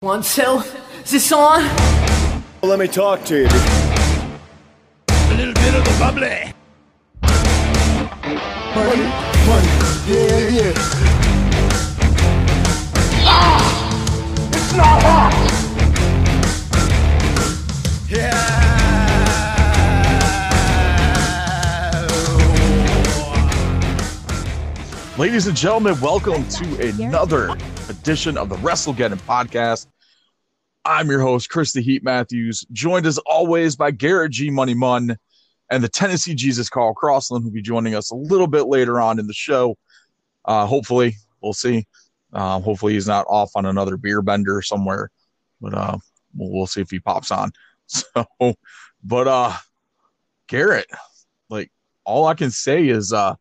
One, two, is this on? Let me talk to you. A little bit of the bubbly. Yeah, yeah. Ladies and gentlemen, welcome to another edition of the WrestleGeddon podcast. I'm your host, Chris the Heat Matthews, joined as always by Garrett G Money Munn and the Tennessee Jesus Carl Crossland, who'll be joining us a little bit later on in the show. Uh, hopefully, we'll see. Uh, hopefully, he's not off on another beer bender somewhere, but uh, we'll, we'll see if he pops on. So, but uh, Garrett, like all I can say is uh,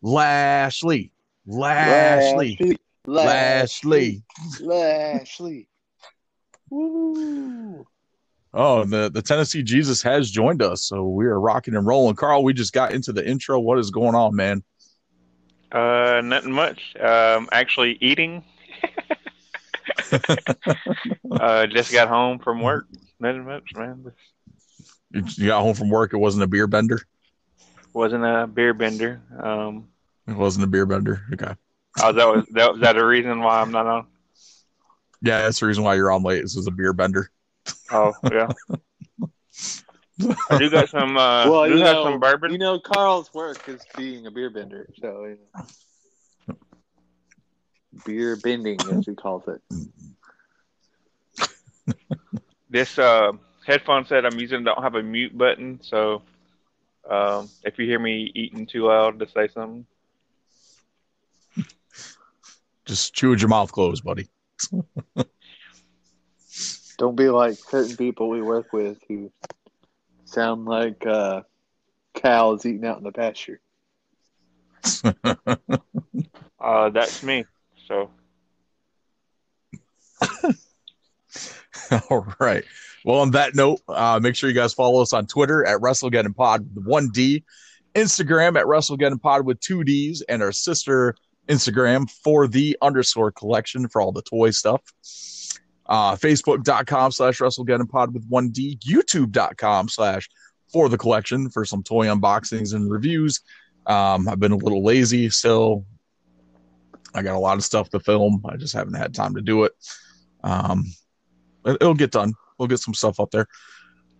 Lashley, Lashley, Lashley. Lashley. Lashley. Woo. Oh, the, the Tennessee Jesus has joined us. So we are rocking and rolling. Carl, we just got into the intro. What is going on, man? Uh, nothing much. Um, actually eating. uh, just got home from work. Nothing much, man. You you got home from work. It wasn't a beer bender. Wasn't a beer bender. Um, It wasn't a beer bender. Okay. Oh, that was that was that a reason why I'm not on? Yeah, that's the reason why you're on late. This is a beer bender. Oh, yeah. I do got some. Uh, well, you have know, some bourbon. you know, Carl's work is being a beer bender, so you know. beer bending, as he calls it. This uh, headphone set I'm using don't have a mute button, so um, if you hear me eating too loud to say something, Just chew with your mouth closed, buddy. Don't be like certain people we work with who sound like uh, cows eating out in the pasture. uh, that's me. So All right. Well, on that note, uh, make sure you guys follow us on Twitter at WrestleGeddon Pod with one D, Instagram at WrestleGeddon Pod with two Ds, and our sister Instagram for the underscore collection for all the toy stuff. Uh, Facebook.com slash WrestleGeddon Pod with one D, YouTube.com slash for the collection for some toy unboxings and reviews. Um, I've been a little lazy still. I got a lot of stuff to film. I just haven't had time to do it. Um, it- it'll get done. We'll get some stuff up there.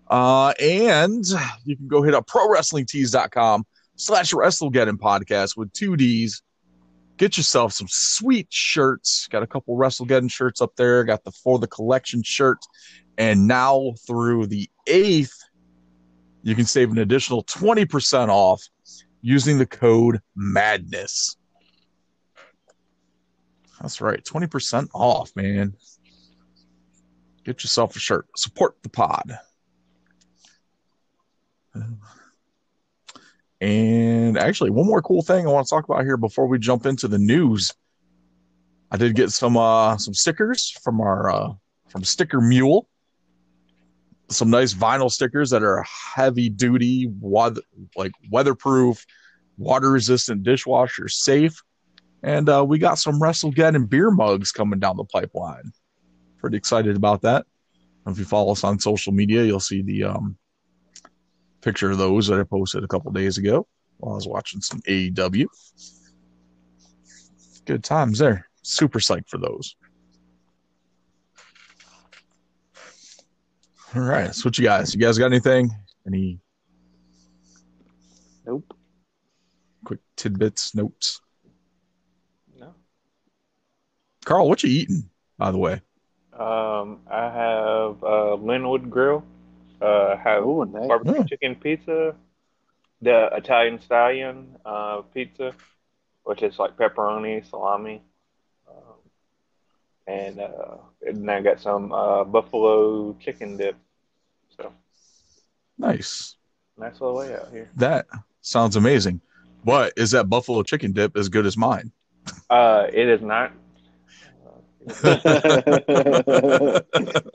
Uh, and you can go hit up prowrestlingtees.com slash WrestleGeddon podcast with two D's. Get yourself some sweet shirts. Got a couple WrestleGeddon shirts up there. Got the For the Collection shirt. And now through the 8th, you can save an additional 20% off using the code MADNESS. That's right. 20% off, man. Get yourself a shirt. Support the pod. And actually, one more cool thing I want to talk about here before we jump into the news. I did get some uh some stickers from our uh from Sticker Mule. Some nice vinyl stickers that are heavy duty, like weatherproof, water resistant dishwasher safe. And uh, we got some WrestleGeddon beer mugs coming down the pipeline pretty excited about that. If you follow us on social media, you'll see the um, picture of those that I posted a couple days ago while I was watching some AEW. Good times there. Super psyched for those. All right. So what you guys? You guys got anything? Any Nope. quick tidbits, notes? no. Carl, what you eating, by the way? Um, I have uh, Linwood Grill. Uh, I have Oh, nice. barbecue Yeah. chicken pizza, the Italian Stallion uh, pizza, which is like pepperoni, salami, um, and uh, and then I got some uh, buffalo chicken dip. So Nice. nice little way out here. That sounds amazing. But is that buffalo chicken dip as good as mine? Uh, it is not.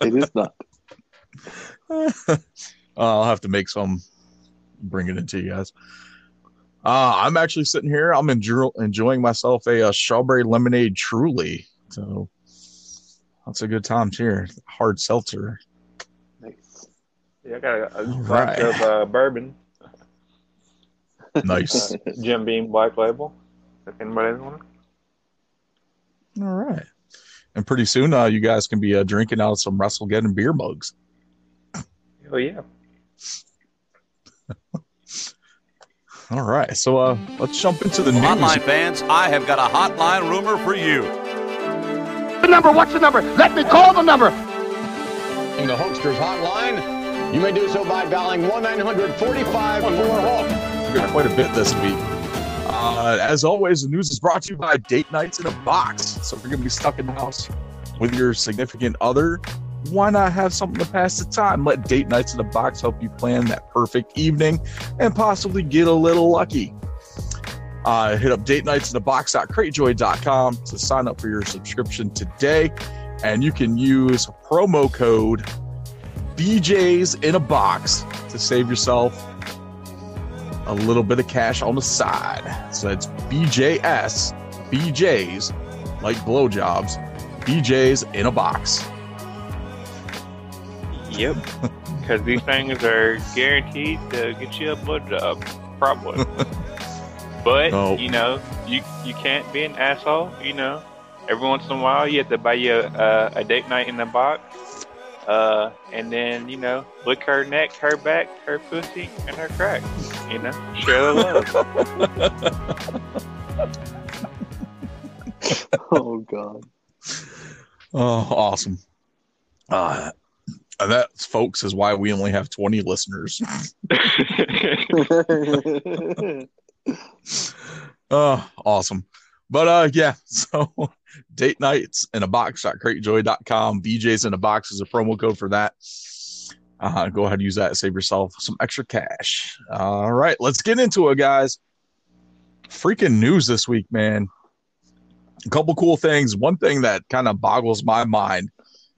it is not. I'll have to make some, bring it into you guys. Uh, I'm actually sitting here. I'm enjoy- enjoying myself a, uh strawberry lemonade truly. So that's a good time here. Hard seltzer. nice. Yeah, I got a, a right. of uh, bourbon, Nice. Jim Beam Black Label. If anybody's want it. All right. And pretty soon, uh, you guys can be uh, drinking out of some WrestleGeddon beer mugs. Oh yeah. All right. So uh, let's jump into the news. Hotline fans, I have got a hotline rumor for you. The number, what's the number? Let me call the number. In the Hulkster's hotline, you may do so by dialing 1 900 45 4 Hulk. We got quite a bit this week. Uh, as always, the news is brought to you by Date Nights in a Box. So if you're going to be stuck in the house with your significant other, why not have something to pass the time? Let Date Nights in a Box help you plan that perfect evening and possibly get a little lucky. Uh, hit up date nights in a box.cratejoy.com to sign up for your subscription today. And you can use promo code BJ's in a box to save yourself a little bit of cash on the side. So that's BJS, BJ's, like blowjobs, BJ's in a box. Yep. Because these things are guaranteed to get you a blowjob, probably. but Oh. you know, you you can't be an asshole. You know, every once in a while you have to buy you a, a date night in the box, uh, and then you know, lick her neck, her back, her pussy, and her crack. You know, share the love. Oh god. Oh, awesome. Uh, and that, folks, is why we only have 20 listeners. Oh, awesome. But uh yeah, so date nights in a box box.cratejoy.com. BJ's in a box is a promo code for that. Uh, go ahead and use that. Save yourself some extra cash. All right, let's get into it, guys. Freaking news this week, man. A couple cool things. One thing that kind of boggles my mind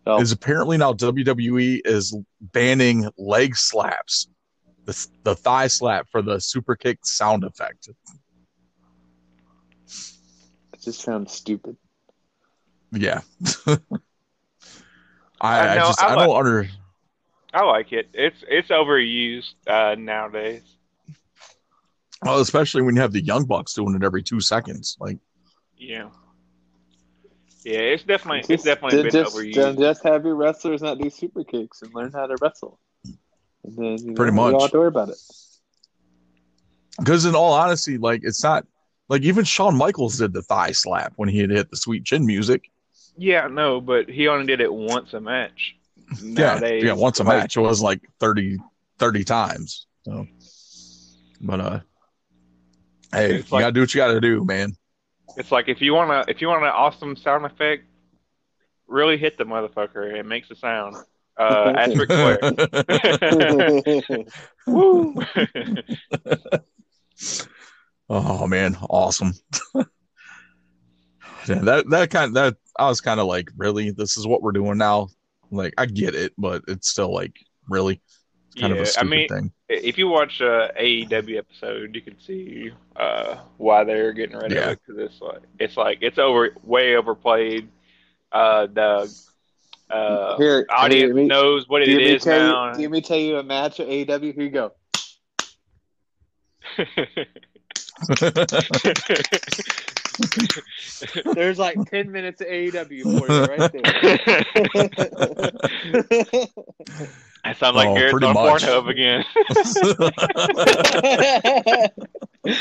Oh. is apparently now WWE is banning leg slaps, the, the thigh slap for the super kick sound effect. It just sounds stupid. Yeah. I, I, I know, just I I, don't under I like it. It's it's overused uh, nowadays. well, especially when you have the young bucks doing it every two seconds. Like Yeah. Yeah, it's definitely it's definitely been just, overused. just have your wrestlers not do super kicks and learn how to wrestle. And then you know, Pretty You don't much. have to worry about it. because in all honesty, like it's not like even Shawn Michaels did the thigh slap when he had hit the sweet chin music. Yeah, no, but he only did it once a match. Yeah, Nowadays, yeah, once a like, match. It was like 30, 30 times. So but uh hey, It's you like- gotta do what you gotta do, man. It's like if you wanna if you want an awesome sound effect, really hit the motherfucker. It makes a sound. Uh, Ric Flair. Woo! Oh man, awesome. yeah, that that kind that I was kind of like, really, this is what we're doing now. Like, I get it, but it's still like, really, it's kind of a a I stupid mean, thing. If you watch a AEW episode, you can see uh, why they're getting rid Yeah. of it because it's like it's like it's over way overplayed. Uh, the uh, Here, audience me- knows what it is it me tell now. You, do me tell you a match at AEW? Here you go. There's like ten minutes of AEW for you right there. I sound like Oh, Garrett's pretty on much. Pornhub again.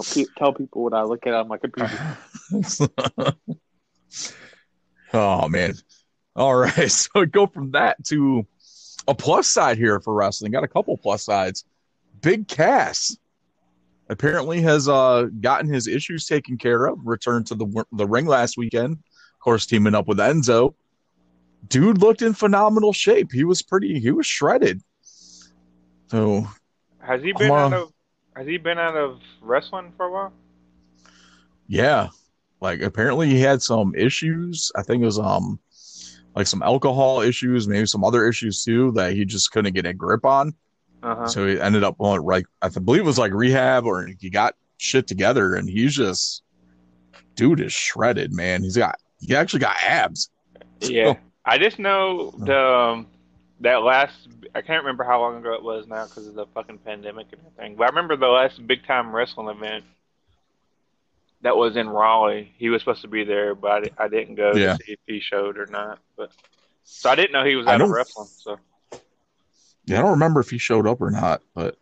Tell Tell people what I look at on my computer. oh man. All right. So go from that to a plus side here for wrestling. Got a couple plus sides. Big Cass apparently has uh gotten his issues taken care of, returned to the the ring last weekend. Course, teaming up with Enzo. Dude looked in phenomenal shape. He was pretty he was shredded. So has he been out of Has he been out of wrestling for a while? Yeah. Like apparently he had some issues. I think it was um like some alcohol issues, maybe some other issues too that he just couldn't get a grip on. Uh-huh. So he ended up going right I believe it was like rehab or he got shit together and he's just dude is shredded, man. He's got he actually got abs. Yeah, I just know the um, that last. I can't remember how long ago it was now because of the fucking pandemic and everything. But I remember the last big time wrestling event that was in Raleigh. He was supposed to be there, but I, I didn't go Yeah. to see if he showed or not. But so I didn't know he was out of wrestling. So Yeah, I don't remember if he showed up or not, but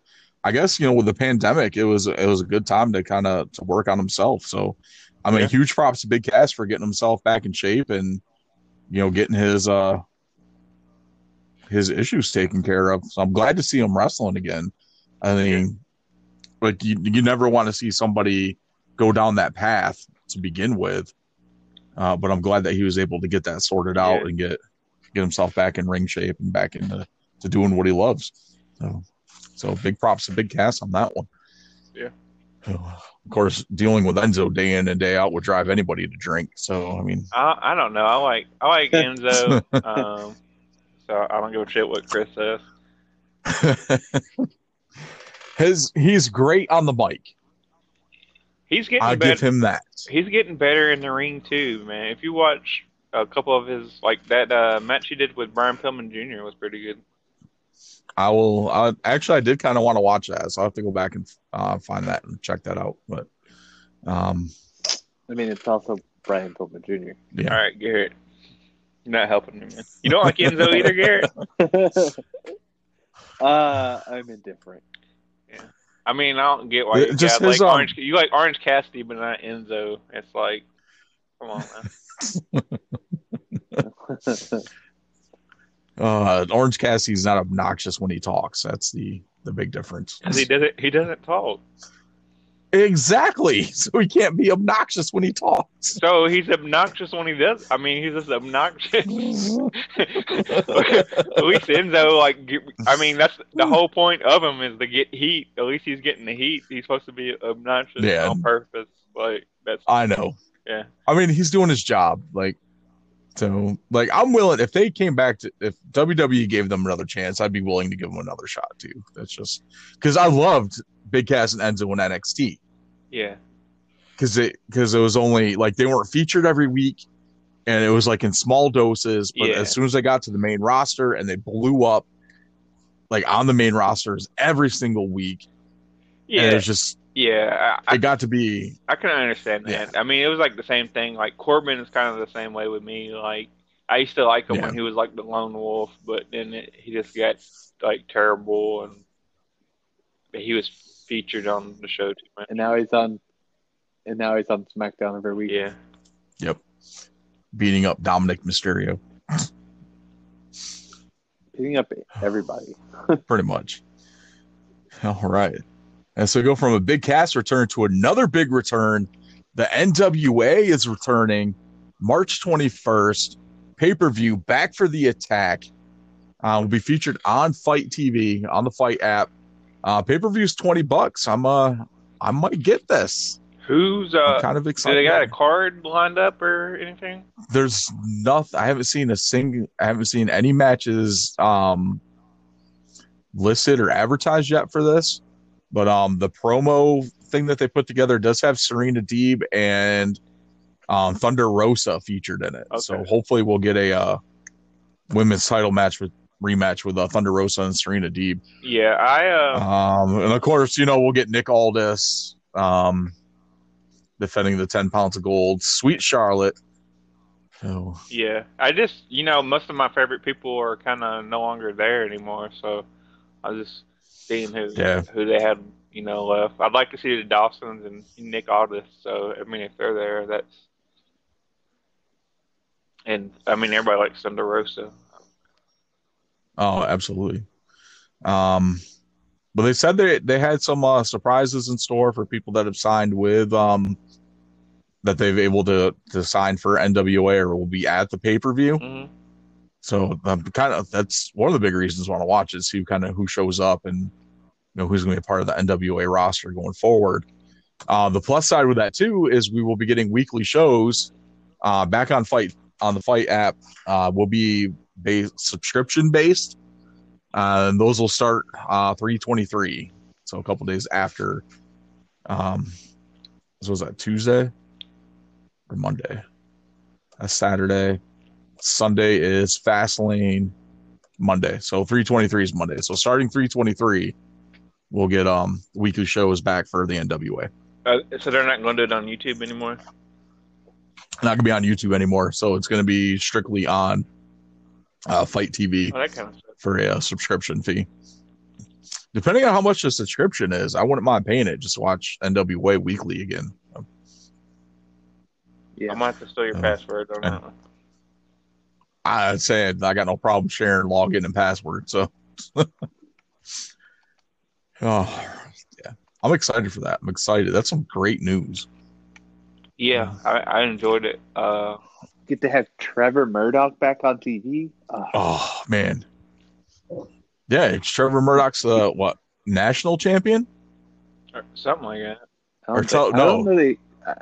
I guess you know with the pandemic, it was it was a good time to kind of to work on himself. So, I mean, Yeah. huge props to Big Cass for getting himself back in shape and you know getting his uh his issues taken care of. So I'm glad to see him wrestling again. I mean, like you you never want to see somebody go down that path to begin with. Uh, but I'm glad that he was able to get that sorted out Yeah. and get get himself back in ring shape and back into to doing what he loves. So, so big props to Big Cass on that one. Yeah. Of course, dealing with Enzo day in and day out would drive anybody to drink. So, I mean, I, I don't know. I like I like Enzo. um, so I don't give a shit what Chris says. his he's great on the mic. He's getting better. give him that. He's getting better in the ring too, man. If you watch a couple of his like that uh, match he did with Brian Pillman Jr. was pretty good. I will. I, actually, I did kind of want to watch that, so I will have to go back and uh, find that and check that out. But, um, I mean, it's also Brian Pillman Jr. yeah, All right, Garrett. You're not helping me, man. You don't like Enzo either, Garrett? uh, I'm indifferent. Yeah. I mean, I don't get why you just his, like um, Orange. You like Orange Cassidy, but not Enzo. It's like, come on, man. uh, Orange Cassidy's not obnoxious when he talks. That's the the big difference. 'Cause he doesn't. He doesn't talk. Exactly. So he can't be obnoxious when he talks. So he's obnoxious when he does. I mean, he's just obnoxious. At least Enzo, like, I mean, that's the whole point of him is to get heat. At least he's getting the heat. He's supposed to be obnoxious Yeah. on purpose. Like that's I know. yeah. I mean, he's doing his job. Like, so, like, I'm willing. If they came back to, if WWE gave them another chance, I'd be willing to give them another shot too. That's just because I loved Big Cass and Enzo in NXT Yeah. because it because it was only like they weren't featured every week, and it was like in small doses. But Yeah. as soon as they got to the main roster and they blew up, like on the main rosters every single week, and it was just Yeah. I, it got to be I can understand that. I mean, it was like the same thing. Like Corbin is kind of the same way with me. Like I used to like him Yeah. when he was like the lone wolf, but then it, he just got like terrible, and he was featured on the show too much. And now he's on, and now he's on SmackDown every week. Yeah. Yep. Beating up Dominik Mysterio. Beating up everybody. pretty much. All right. And so go from a Big Cass return to another big return. The NWA is returning March 21st, pay per view, back for the attack. Uh, will be featured on FITE TV on the FITE app. Uh, pay per view is 20 bucks. I'm uh, I might get this. Who's I'm uh? kind of Do excited. they got a card lined up or anything? There's nothing. I haven't seen a single. I haven't seen any matches um listed or advertised yet for this. But um, the promo thing that they put together does have Serena Deeb and um, Thunder Rosa featured in it. So hopefully we'll get a uh, women's title match with rematch with uh, Thunder Rosa and Serena Deeb. Yeah, I uh. Um, and of course, you know we'll get Nick Aldis um, defending the ten pounds of gold. Sweet Charlotte. Oh. Yeah, I just you know most of my favorite people are kind of no longer there anymore, so I just seeing who Yeah. who they had you know left. I'd like to see the Dawsons and Nick Aldis. So I mean, if they're there, that's and I mean everybody likes Thunder Rosa. Oh, absolutely. Um, but they said they they had some uh, surprises in store for people that have signed with um that they've able to to sign for NWA or will be at the pay per view. hmm So um, kind of that's one of the big reasons I want to watch is who kind of who shows up and know who's going to be a part of the NWA roster going forward. Uh, the plus side with that too is we will be getting weekly shows uh, back on fight on the fight app. Uh, will be based subscription based, uh, and those will start uh, three twenty three. So a couple days after. Um, this was that Tuesday. or Monday. That's Saturday. Sunday is Fastlane. Monday. So 323 is Monday. So starting 323, we'll get um weekly shows back for the NWA. Uh, so they're not going to do it on YouTube anymore. Not gonna be on YouTube anymore. So it's gonna be strictly on uh, FITE TV Oh, kind of for a uh, subscription fee. Depending on how much the subscription is, I wouldn't mind paying it just to watch NWA weekly again. Yeah. I might have to steal your Uh, password on yeah. that one. I'd say I got no problem sharing login and password. So, oh yeah, I'm excited for that. I'm excited. That's some great news. Yeah, I, I enjoyed it. Uh, Get to have Trevor Murdoch back on TV. Uh, Oh man, yeah, it's Trevor Murdoch's uh, what national champion? or something like that. Or don't, tell- think- no. know. They, uh,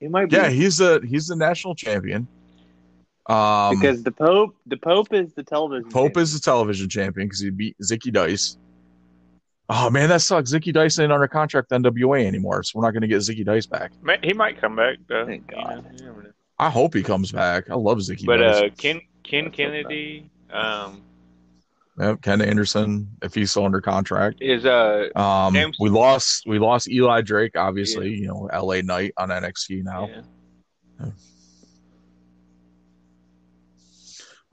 he might be Yeah, he's the he's the national champion. Um, because the Pope, the Pope is the television. Pope champion. is the television champion because he beat Zicky Dice. Oh man, that sucks. Zicky Dice ain't under contract with NWA anymore, so we're not going to get Zicky Dice back. Ma- He might come back though. Thank you know, God. you. I hope he comes back. I love Zicky But Dice. uh, Ken Ken That's Kennedy um, Yep, Ken Anderson, if he's still under contract. is uh Um, James- we lost we lost Eli Drake, obviously. You know, LA Knight on NXT now. yeah.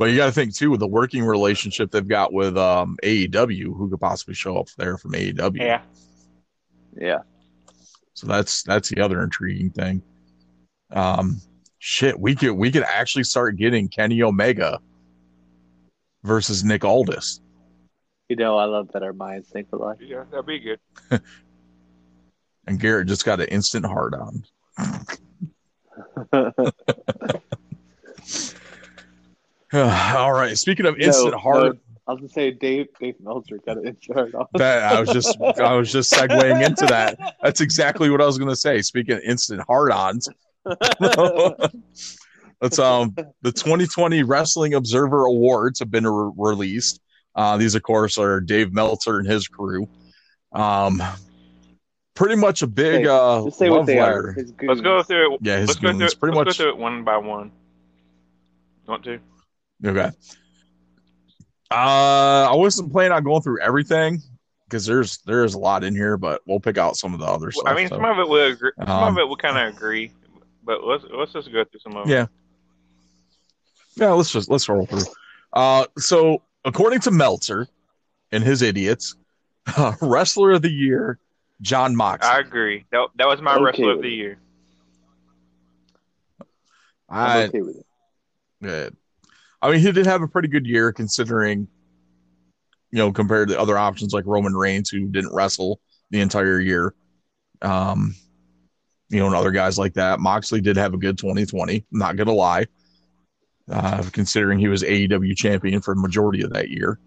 But you got to think too with the working relationship they've got with um AEW, who could possibly show up there from AEW. yeah. Yeah, So that's that's the other intriguing thing. Um, shit, we could we could actually start getting Kenny Omega versus Nick Aldis. you know, I love that our minds think alike. Yeah, that'd be good. And Garrett just got an instant hard on. All right. Speaking of instant No, hard, no, I was gonna say Dave Dave Meltzer got an insert on. that I was just I was just segueing into that. That's exactly what I was gonna say. Speaking of instant hard-ons. Let's um the 2020 Wrestling Observer Awards have been re- released. Uh, these of course are Dave Meltzer and his crew. Um, pretty much a big Hey, uh say love what they letter. are. Let's go through it. Yeah, his let's go through it. Pretty let's much- go through it one by one. Want to? Okay. Uh, I wasn't planning on going through everything because there's there's a lot in here, but we'll pick out some of the other stuff. I mean, so. some of it we agree. Some Um, of it we kind of agree, but let's let's just go through some of it. Yeah. Yeah, let's just let's roll through. Uh, so according to Meltzer and his idiots, uh, wrestler of the year, Jon Moxley. I agree. That, that was my Okay wrestler of the year. I'm I, okay with it. uh, I mean, he did have a pretty good year considering, you know, compared to other options like Roman Reigns, who didn't wrestle the entire year. Um, you know, and other guys like that. Moxley did have a good 2020. Not gonna lie, uh, considering he was AEW champion for the majority of that year.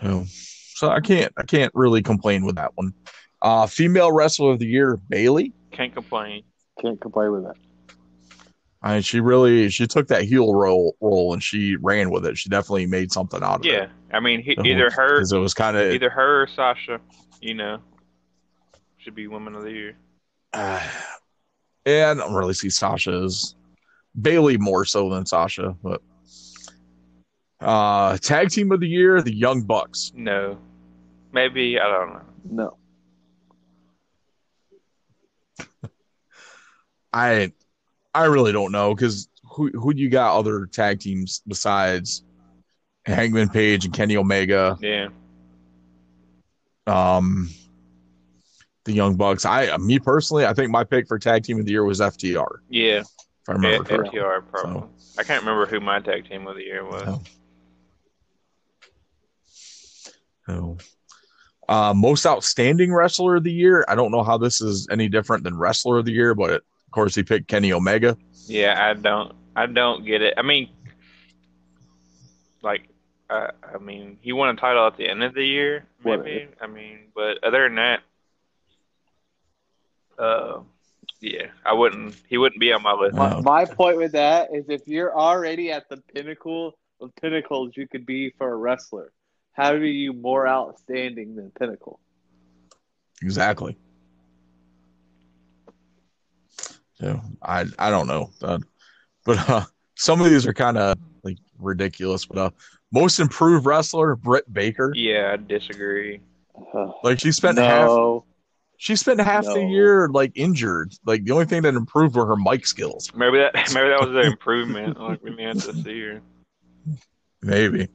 So, so I can't, I can't really complain with that one. Uh, female wrestler of the year, Bayley. Can't complain. Can't complain with that. I mean, she really she took that heel role role and she ran with it. She definitely made something out of Yeah, it. Yeah, I mean, he, So, either her, 'cause it was kind of either her or Sasha, you know, should be women of the year. uh, yeah, I don't really see Sasha's Bayley more so than Sasha, but uh tag team of the year, the Young Bucks. No, maybe I don't know. No. I I really don't know because who who do you got other tag teams besides Hangman Page and Kenny Omega? Yeah, Um, the Young Bucks. I me personally, I think my pick for tag team of the year was FTR. yeah, If I yeah remember correctly. FTR probably. I can't remember who my tag team of the year was. Oh. So, uh, most outstanding wrestler of the year. I don't know how this is any different than wrestler of the year, but of course he picked Kenny Omega. Yeah, I don't, I don't get it. I mean, like, uh, I mean, he won a title at the end of the year, maybe. I mean, but other than that, uh, yeah, I wouldn't. He wouldn't be on my list. My, my point with that is if you're already at the pinnacle of pinnacles you could be for a wrestler, how are you more outstanding than pinnacle? Exactly. So I I don't know, uh, but uh, some of these are kind of like ridiculous. But uh, most improved wrestler Britt Baker, Yeah, I disagree. like she spent half she spent half the year like injured. Like the only thing that improved were her mic skills. Maybe that maybe that was the improvement. Like we need to see her. Maybe.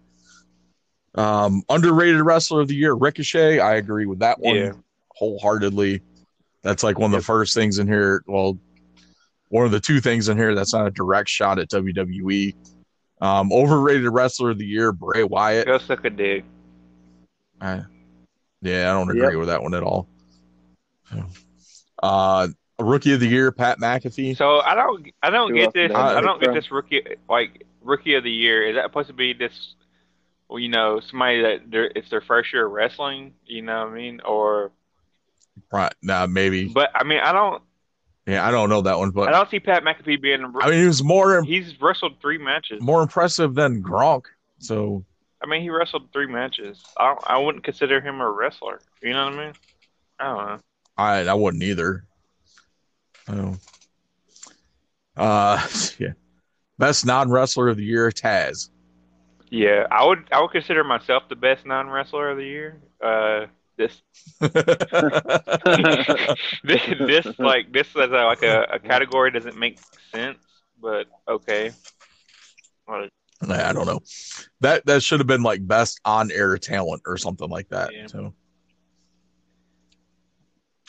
Um, underrated wrestler of the year, Ricochet. I agree with that one Yeah. wholeheartedly. That's like one of the first things in here. Well, one of the two things in here that's not a direct shot at WWE. Um, overrated wrestler of the year, Bray Wyatt. Go suck a dick. I, yeah, I don't agree with that one at all. Uh, rookie of the year, Pat McAfee. So I don't I don't Who get this I I don't get this rookie like rookie of the year. Is that supposed to be this well, you know, somebody that they're, it's their first year of wrestling, you know what I mean? Or Right, nah, maybe. but I mean I don't Yeah, I don't know that one, but I don't see Pat McAfee being I mean, he was more he's wrestled three matches. more impressive than Gronk. So I mean he wrestled three matches. I I wouldn't consider him a wrestler. You know what I mean? I don't know. I I wouldn't either. So, uh, yeah, best non wrestler of the year, Taz. Yeah, I would I would consider myself the best non wrestler of the year. Uh this this, this like this as a, like a, a category doesn't make sense, but okay. Like, I don't know. That that should have been like best on air talent or something like that. Yeah. So,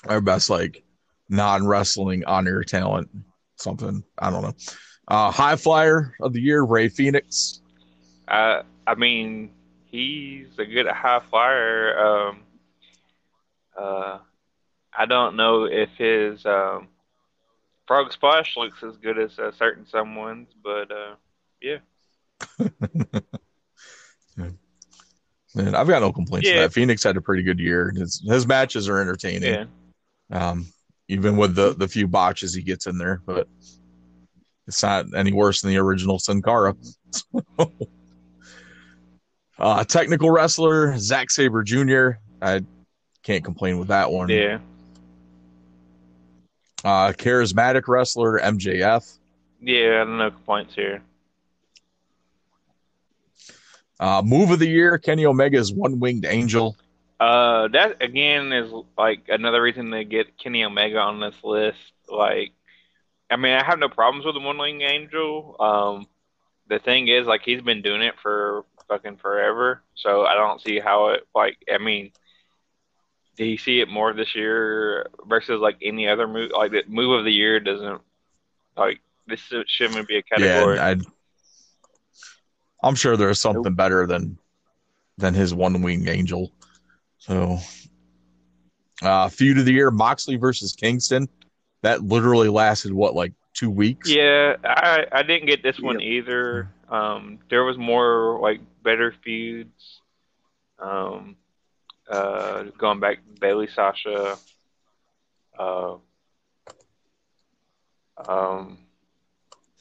our best like non wrestling on air talent, something I don't know. Uh, high flyer of the year, Rey Fenix. I I mean he's a good high flyer. Um, uh, I don't know if his um, frog splash looks as good as uh, certain someone's, but uh, yeah. And I've got no complaints Yeah. that. Fenix had a pretty good year. His his matches are entertaining. Yeah. um, even with the the few botches he gets in there, but it's not any worse than the original Sin Cara. uh, technical wrestler Zack Sabre Jr. I can't complain with that one. Yeah. Uh, charismatic wrestler MJF. Yeah, no complaints here. Uh, move of the year Kenny Omega's One Winged Angel. Uh, that again is like another reason to get Kenny Omega on this list. Like, I mean, I have no problems with the One Winged Angel. Um, the thing is, like, he's been doing it for fucking forever, so I don't see how it. Like, I mean, do you see it more this year versus like any other move? Like, the move of the year doesn't like this shouldn't be a category. Yeah, I'd, I'm sure there's something better than than his One Winged Angel. So, uh, feud of the year Moxley versus Kingston. That literally lasted what, like two weeks? Yeah, I I didn't get this one either. Um, there was more like better feuds. Um, uh, going back Bayley Sasha. Uh, um,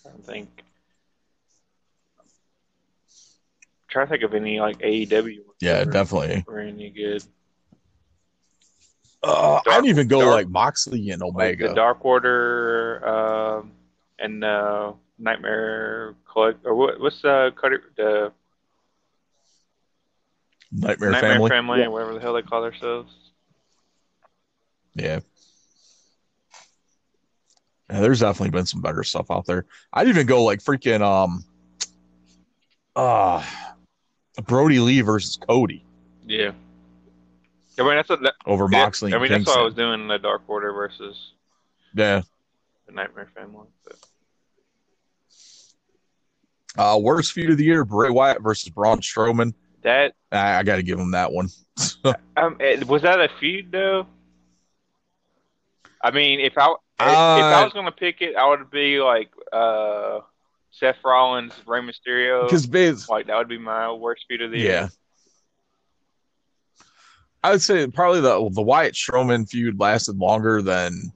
I don't think. trying to think of any like AEW. Yeah, were- definitely. Were any good? Uh, I'd Dark- even go Dark- like Moxley and Like Omega. the Dark Order, um, and uh, Nightmare Collect, or what, what's the Carter, the Nightmare, Nightmare Family. Family, or whatever the hell they call themselves. Yeah. Yeah, there's definitely been some better stuff out there. I'd even go like freaking um uh Brodie Lee versus Cody Yeah. I mean that's what that, over yeah, Moxley. I and mean that's what I was Kingston. doing. The Dark Order versus Yeah. the Nightmare Family. But, Uh worst feud of the year, Bray Wyatt versus Braun Strowman. That I, I gotta give him that one. um, eh, was that a feud though? I mean, if I if, if I Uh, was gonna pick it, I would be like uh, Seth Rollins, Rey Mysterio. Because Biz like that would be my worst feud of the year. Yeah. I would say probably the the Wyatt Strowman feud lasted longer than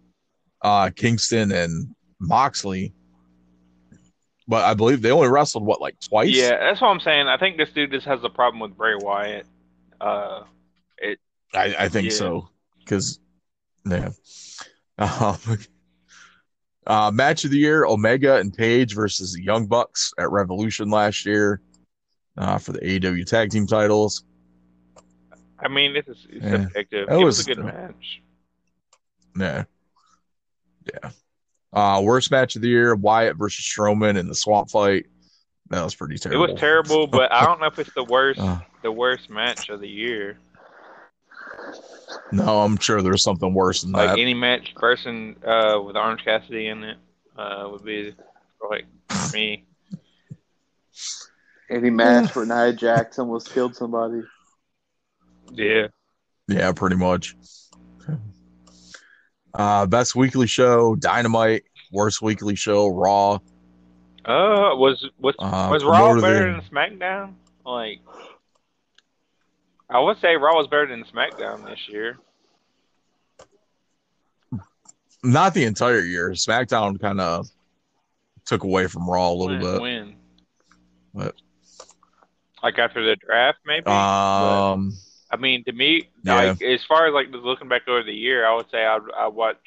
uh Kingston and Moxley. But I believe they only wrestled what like twice. Yeah, that's what I'm saying. I think this dude just has a problem with Bray Wyatt. Uh, it I, I think Yeah. so. Because yeah. Um, Uh, match of the year: Omega and Page versus the Young Bucks at Revolution last year uh, for the AEW Tag Team titles. I mean, this is it's Yeah. subjective. That it was, was- a good match. Yeah, yeah. Uh, worst match of the year: Wyatt versus Strowman in the Swamp Fight. That was pretty terrible. It was terrible, but I don't know if it's the worst Uh, the worst match of the year. no, I'm sure there's something worse than Like that. any match person uh, with Orange Cassidy in it uh, would be like for me. Any match where Nia Jax almost killed somebody. Yeah. Yeah, pretty much. Uh, best weekly show: Dynamite. Worst weekly show: Raw. Uh, was was Uh, was Raw better than SmackDown? Like, I would say Raw was better than SmackDown this year. Not the entire year. SmackDown kind of took away from Raw a little When, bit. when? But- Like after the draft, maybe. But, Um, I mean, to me, yeah. like as far as like looking back over the year, I would say I I watch.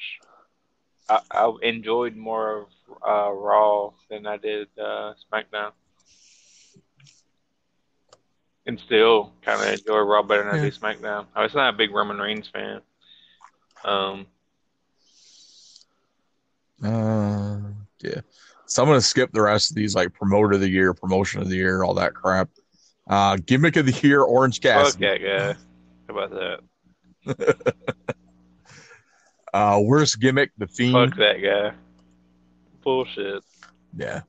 I, I enjoyed more of uh, Raw than I did uh, SmackDown, and still kind of enjoy Raw better than I do SmackDown. I was not a big Roman Reigns fan. Um, uh, yeah. So I'm gonna skip the rest of these, like promoter of the year, promotion of the year, all that crap. Uh, gimmick of the year, Orange fuck Cassidy. that guy. How about that? Uh, worst gimmick, the Fiend. Fuck that guy. Bullshit. Yeah.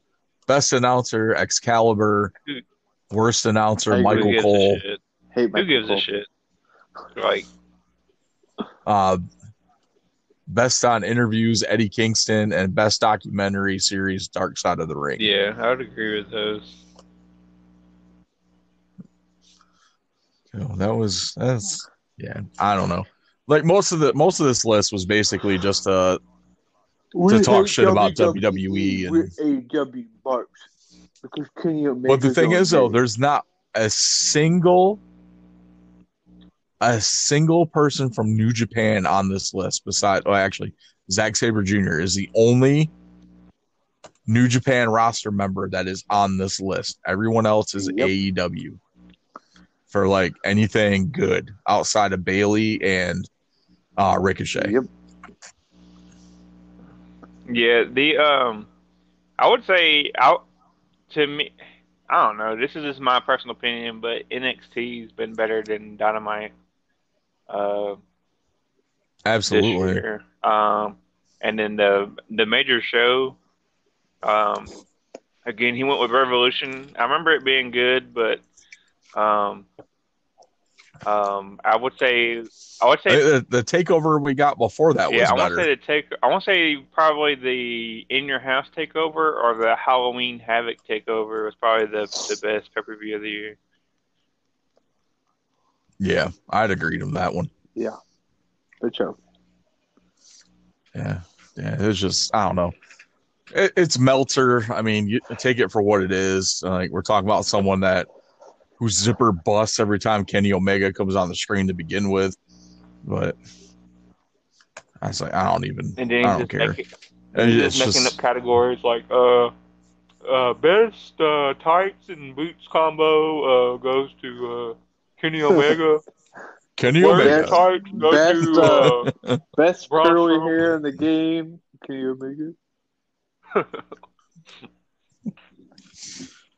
Best announcer, Excalibur. Dude. Worst announcer, I agree. Who Michael Cole. a shit? Hate Who Michael gives a shit? Like, Uh, best on interviews, Eddie Kingston, and best documentary series, Dark Side of the Ring. yeah, I would agree with those. That was that's yeah. I don't know. Like most of the most of this list was basically just uh We talk shit about WWE and- AEW marks because Kenny Omega. But the thing is, though, there's not a single, a single person from New Japan on this list. Besides, oh, actually, Zack Sabre Jr. is the only New Japan roster member that is on this list. Everyone else is Yep. AEW for like anything good outside of Bayley and uh, Ricochet. Yep. Yeah, the um, I would say out to me. I don't know. This is just my personal opinion, but NXT's been better than Dynamite. Uh, Absolutely. Um, and then the the major show. Um, again, he went with Revolution. I remember it being good, but um, um, I would say I would say Uh, The, the takeover we got before that was yeah, I want to say the take. I want to say probably the in your house takeover or the Halloween Havoc takeover was probably the the best pay per view of the year. yeah, I'd agree to that one. For sure. Yeah, yeah. It's just I don't know. It, it's Meltzer. I mean, you take it for what it is. Like we're talking about someone that whose zipper busts every time Kenny Omega comes on the screen to begin with. But I was like, I don't even. And I don't he's care. just, making, And it's just making just up categories like uh uh best uh tights and boots combo uh goes to uh Kenny Omega. Kenny Worst Omega. tights go Best, to uh, Best Braun curly hair in the game. Kenny Omega.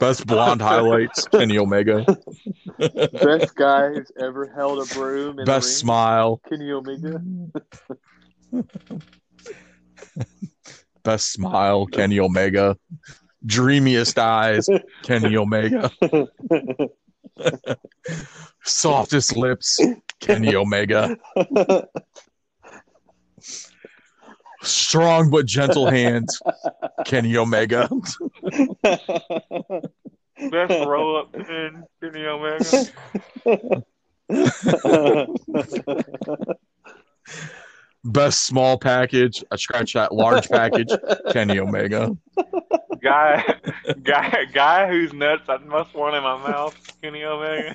Best blonde highlights. Kenny Omega. Best guy who's ever held a broom in Best smile. Kenny Omega. Best smile. Kenny Omega. Dreamiest eyes. Kenny Omega. Softest lips. Kenny Omega. Strong but gentle hands. Kenny Omega. best roll up pin Kenny Omega. Best small package. I scratch that large package. Kenny Omega. guy guy guy who's nuts I must want in my mouth. Kenny Omega.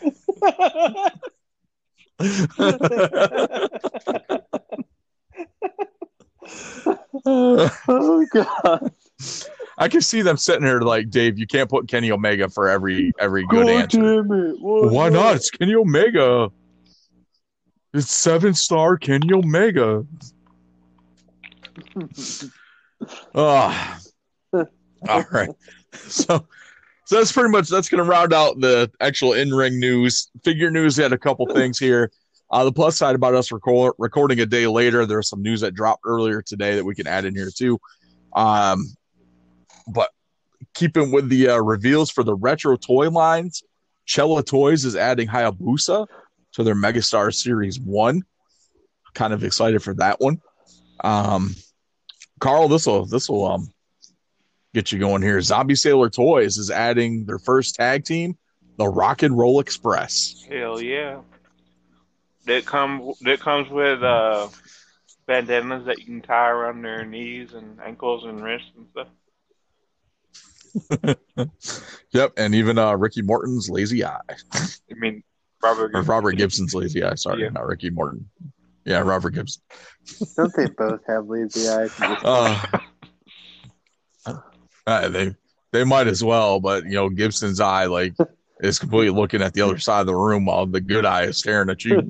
Oh god. I can see them sitting here like, Dave, you can't put Kenny Omega for every every good God answer. it. Why, Why not? It's Kenny Omega. It's seven star Kenny Omega. Ah, all right. So, so that's pretty much that's going to round out the actual in ring news. Figure news had a couple things here. Uh, the plus side about us record, recording a day later, there's some news that dropped earlier today that we can add in here too. Um, but keeping with the uh, reveals for the retro toy lines, Chella Toys is adding Hayabusa to their Megastar Series One. Kind of excited for that one. Um, Carl, this will this will um get you going here. Zombie Sailor Toys is adding their first tag team, the Rock and Roll Express. Hell yeah. That come that comes with uh bandanas that you can tie around their knees and ankles and wrists and stuff. Yep, and even uh Ricky Morton's Lazy Eye. I mean Robert Or Robert Gibson's Lazy Eye, sorry, Yeah. not Ricky Morton. Yeah, Robert Gibson. Don't they both have lazy eyes? Uh, uh, they they might as well, but you know, Gibson's eye like is completely looking at the other side of the room while the good eye is staring at you.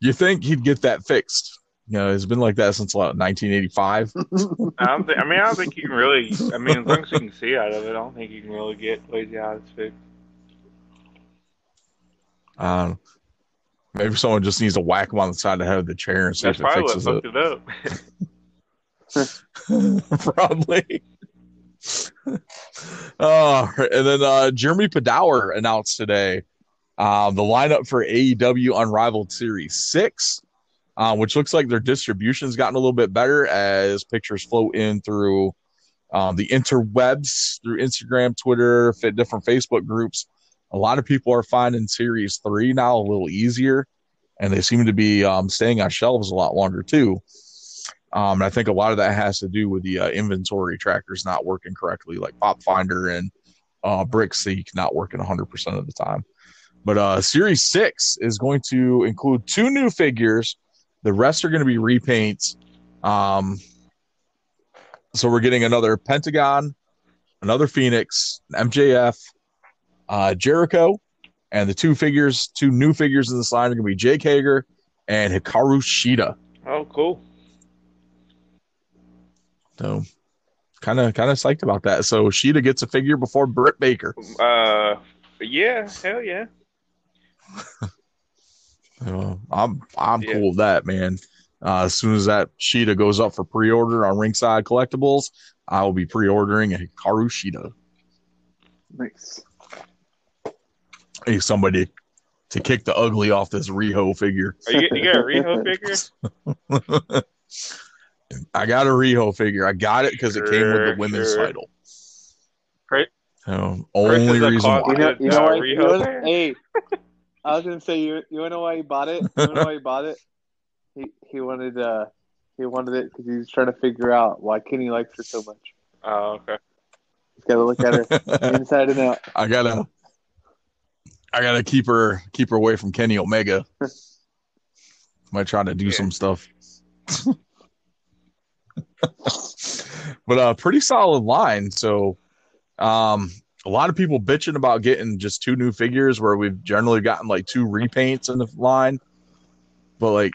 you think he'd get that fixed? You know, it's been like that since what, 1985. I don't think I mean I don't think you can really I mean as long as you can see out of it, I don't think you can really get lazy eyes fixed. Um, maybe someone just needs to whack him on the side of the head of the chair and see That's if it probably what fixes it. it up. Probably. Uh, and then uh, Jeremy Padawer announced today um, the lineup for AEW Unrivaled Series 6, uh, which looks like their distribution's gotten a little bit better as pictures float in through um, the interwebs, through Instagram, Twitter, fit different Facebook groups. A lot of people are finding Series 3 now a little easier, and they seem to be um, staying on shelves a lot longer too. Um, and I think a lot of that has to do with the uh, inventory trackers not working correctly, like Pop Finder and uh, BrickSeek not working 100% of the time. But uh, Series 6 is going to include two new figures. The rest are going to be repaints. Um, so we're getting another Pentagon, another Fenix, MJF, uh, Jericho, and the two figures, two new figures in this line are going to be Jake Hager and Hikaru Shida. Oh cool. So kind of kind of psyched about that. So Shida gets a figure before Britt Baker. Uh yeah, hell yeah. So I'm I'm Yeah. cool with that, man. Uh, as soon as that Shida goes up for pre-order on Ringside Collectibles, I will be pre-ordering a Hikaru Shida. Nice. I need somebody to kick the ugly off this Riho figure. Are you, you got a Riho figure? I got a Riho figure. I got it because it came with the women's sure. title. Great. So only is reason why. You know, you know Uh, why? Riho You know, hey, I was gonna say you. You wanna know why he bought it? You know why he bought it? He he wanted uh he wanted it because he's trying to figure out why Kenny likes her so much. Oh, okay. He's got to look at her inside and out. I gotta I gotta keep her keep her away from Kenny Omega. Might try to do Yeah. some stuff. but uh pretty solid line. So um a lot of people bitching about getting just two new figures where we've generally gotten like two repaints in the line. But like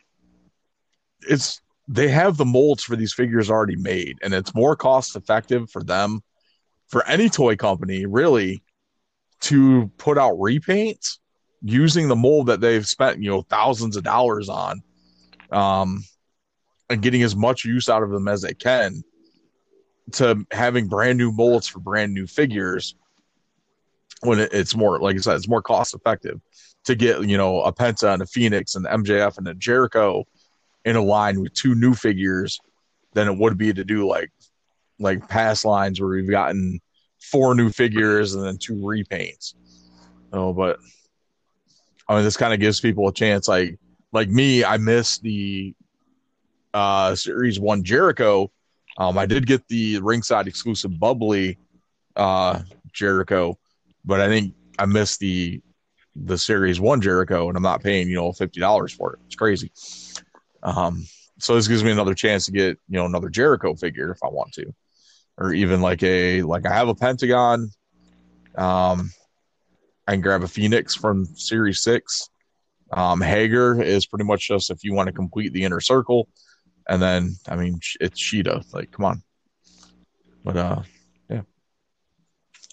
it's they have the molds for these figures already made and it's more cost effective for them for any toy company really to put out repaints using the mold that they've spent you know thousands of dollars on um and getting as much use out of them as they can to having brand new molds for brand new figures when it, it's more like i said it's more cost effective to get you know a penta and a fenix and mjf and a jericho in a line with two new figures than it would be to do like like past lines where we've gotten four new figures and then two repaints. Oh, but I mean, this kind of gives people a chance. Like, like me, I miss the uh series one Jericho. Um, I did get the ringside exclusive bubbly uh Jericho, but I think I missed the the series one Jericho, and I'm not paying you know fifty dollars for it. It's crazy. Um, so this gives me another chance to get you know another Jericho figure if I want to, or even like a like I have a Pentagon. Um, I can grab a Fenix from Series Six. Um, Hager is pretty much just if you want to complete the inner circle, and then I mean it's Shida. Like, come on. But uh, yeah.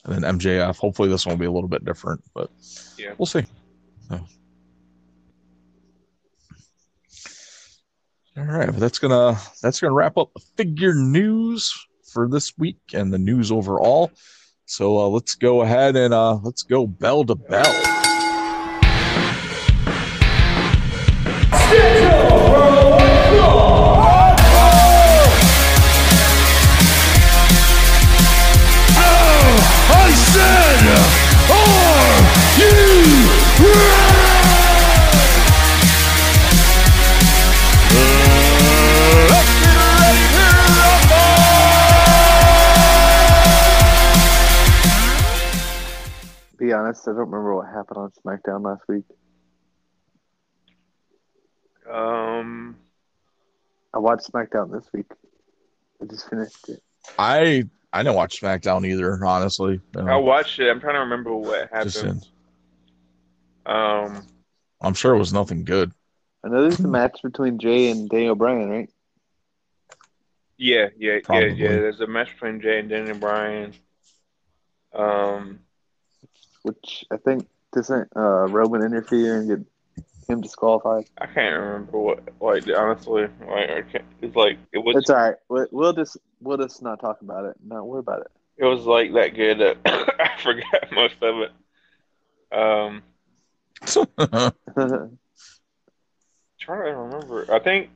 And then MJF. Hopefully this one will be a little bit different, but Yeah. we'll see. So. All right, but that's gonna that's gonna wrap up the figure news for this week and the news overall. So uh, let's go ahead and uh, let's go bell to bell. Be honest, I don't remember what happened on SmackDown last week. Um, I watched SmackDown this week. I just finished it. I I didn't watch SmackDown either, honestly. Uh, I watched it. I'm trying to remember what happened. Um, I'm sure it was nothing good. I know there's a match between Jay and Daniel Bryan, right? yeah, yeah, yeah, yeah. There's a match between Jay and Daniel Bryan. Um, Which I think doesn't uh, Roman interfere and get him disqualified. I can't remember what. Like honestly, like I can't, it's like it was. It's all right. We'll, just we'll just not talk about it. Not worry about It It was like that good that I forgot most of it. Um, trying to remember. I think.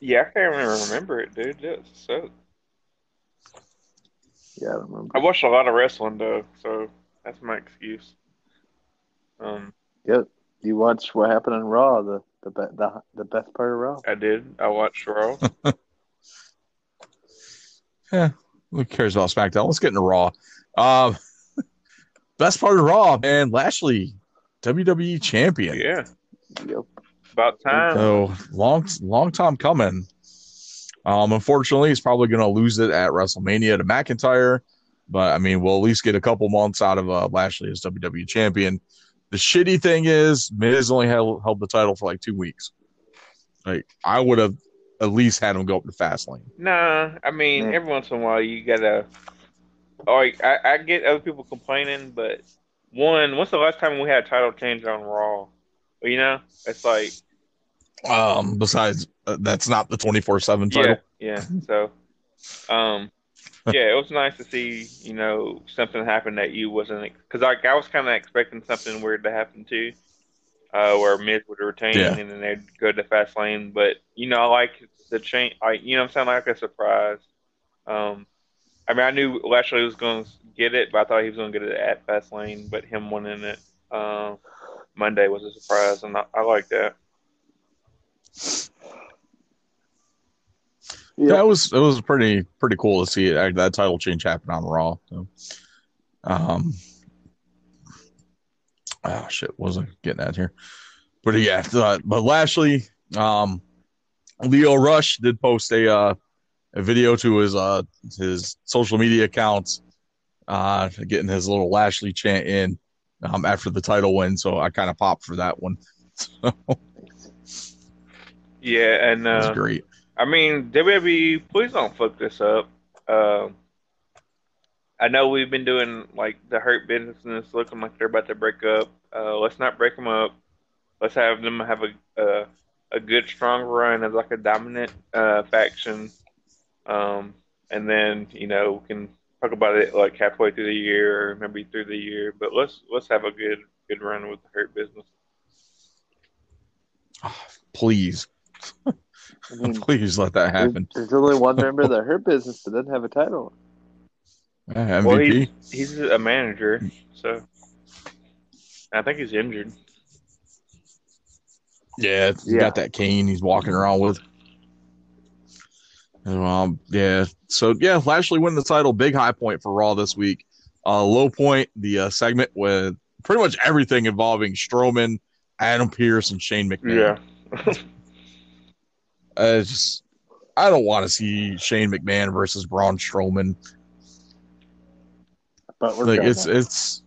Yeah, I can't even remember it, dude. That sucks. Yeah, I don't remember. I watched a lot of wrestling though, so that's my excuse. Um, Yep. You watched what happened on Raw, the the be- the the best part of Raw. I did. I watched Raw. yeah, who cares about SmackDown? Let's get into Raw. Um, best part of Raw, man. Lashley, WWE champion. yeah, Yep. about time. So long, long time coming. Um, unfortunately, he's probably going to lose it at WrestleMania to McIntyre, but I mean, we'll at least get a couple months out of uh, Lashley as WWE champion. The shitty thing is, Miz only held, held the title for like two weeks. Like, I would have at least had him go up to Fastlane. Nah, I mean, Yeah. every once in a while you gotta. Like, I, I get other people complaining, but one, when's the last time we had a title change on Raw? You know, it's like, Um, besides, uh, that's not the twenty four seven title. yeah. yeah. So, um, yeah, it was nice to see, you know, something happen that you wasn't because like I was kind of expecting something weird to happen too, uh, where Miz would retain Yeah. and then they'd go to Fastlane. But you know, I like the change, like you know, I'm saying like a surprise. Um, I mean, I knew Lashley was going to get it, but I thought he was going to get it at Fastlane. But him winning it um, Monday was a surprise, and I, I like that. Yeah, it was it was pretty pretty cool to see it that title change happen on Raw. So, um, oh shit, was I getting at here? But yeah, but Lashley, um, Lio Rush did post a uh, a video to his uh his social media accounts, uh, getting his little Lashley chant in um after the title win. So I kind of popped for that one. So Yeah, and that's uh, great. I mean, WWE, please don't fuck this up. Um, I know we've been doing like the hurt business and it's looking like they're about to break up. Uh, let's not break them up. Let's have them have a a, a good strong run as like a dominant uh, faction, um, and then you know we can talk about it like halfway through the year or maybe through the year. But let's let's have a good good run with the hurt business. Please, I mean, please let that happen. there's only one member of the Hurt Business that doesn't have a title. Yeah, Well, MVP. he's, he's a manager, so I think he's injured. Yeah, he's Yeah. got that cane he's walking around with. Um, yeah. So yeah, Lashley win the title. Big high point for Raw this week. Uh, low point the uh, segment with pretty much everything involving Strowman, Adam Pearce, and Shane McMahon. Yeah. I just I don't want to see Shane McMahon versus Braun Strowman. But we're Like it's it's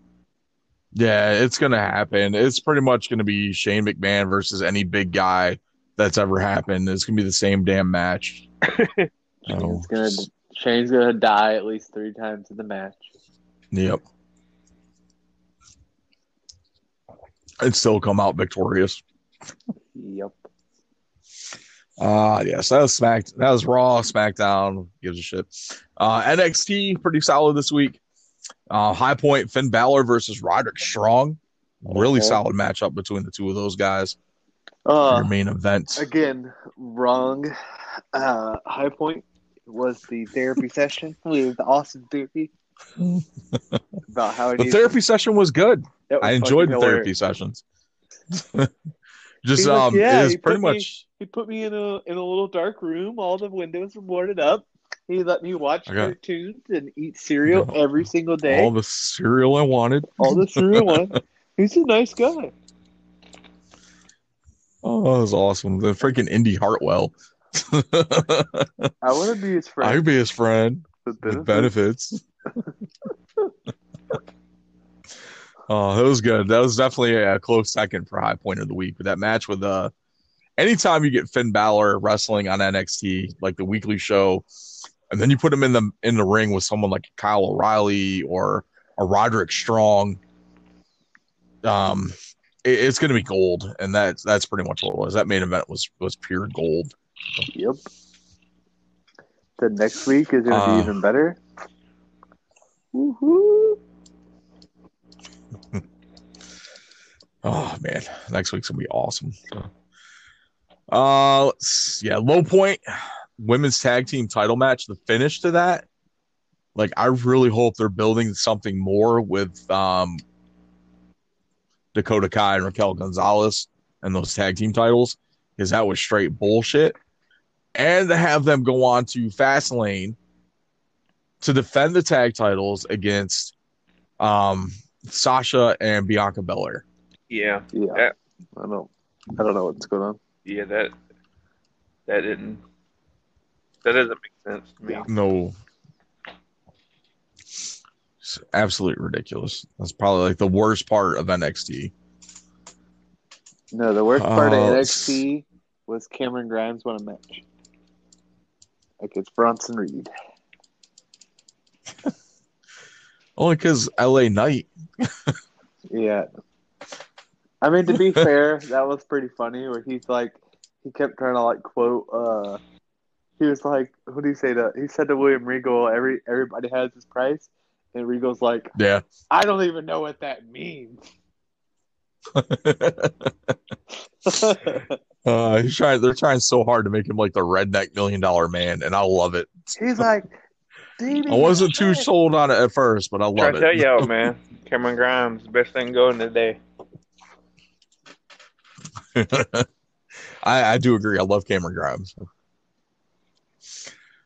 yeah, it's gonna happen. It's pretty much gonna be Shane McMahon versus any big guy that's ever happened. It's gonna be the same damn match. So, gonna Shane's gonna die at least three times in the match. yep. And still come out victorious. Yep. Uh yes, that was Smack. That was Raw, SmackDown. Gives a shit. Uh, NXT pretty solid this week. Uh, High Point Finn Balor versus Roderick Strong. Really Okay. solid matchup between the two of those guys. Uh, Your main event. again, wrong. Uh, high point was the therapy session. We had the awesome therapy about how it The therapy session was good. was I enjoyed the therapy sessions. Just like, um, "Yeah, it is pretty put me- much He put me in a in a little dark room. All the windows were boarded up. He let me watch got- cartoons and eat cereal every single day. all the cereal I wanted. all the cereal one. He's a nice guy. Oh, that was awesome. The freaking Indi Hartwell. I want to be his friend. I'd be his friend The benefits. benefits. oh, that was good. That was definitely a close second for high point of the week. But that match with uh anytime you get Finn Balor wrestling on NXT, like the weekly show, and then you put him in the in the ring with someone like Kyle O'Reilly or a Roderick Strong, um, it- it's going to be gold, and that's that's pretty much what it was. That main event was was pure gold. Yep. The next week is going to Uh, be even better. Woohoo! Oh man, next week's gonna be awesome. So, uh, yeah, low point women's tag team title match. The finish to that, like, I really hope they're building something more with um Dakota Kai and Raquel Gonzalez and those tag team titles because that was straight bullshit. And to have them go on to Fastlane to defend the tag titles against um Sasha and Bianca Belair. Yeah, Yeah. Yeah. I don't. I don't know what's going on. yeah, that that didn't that doesn't make sense to me. Yeah. No. It's absolutely ridiculous. That's probably like the worst part of NXT. No, the worst part of Oh, NXT was Cameron Grimes won a match against Bronson Reed. Only because LA Knight. Yeah. I mean, to be fair, that was pretty funny. Where he's like, he kept trying to like quote. uh He was like, "What do you say to?" He said to William Regal, "Every everybody has his price," and Regal's like, Yeah. "I don't even know what that means." uh, he's trying. They're trying so hard to make him like the redneck million dollar man, and I love it. he's like, I wasn't too sold on it at first, but I Try love to tell it. y'all, man. Cameron Grimes, best thing going today. I, I do agree. I love Cameron Grimes.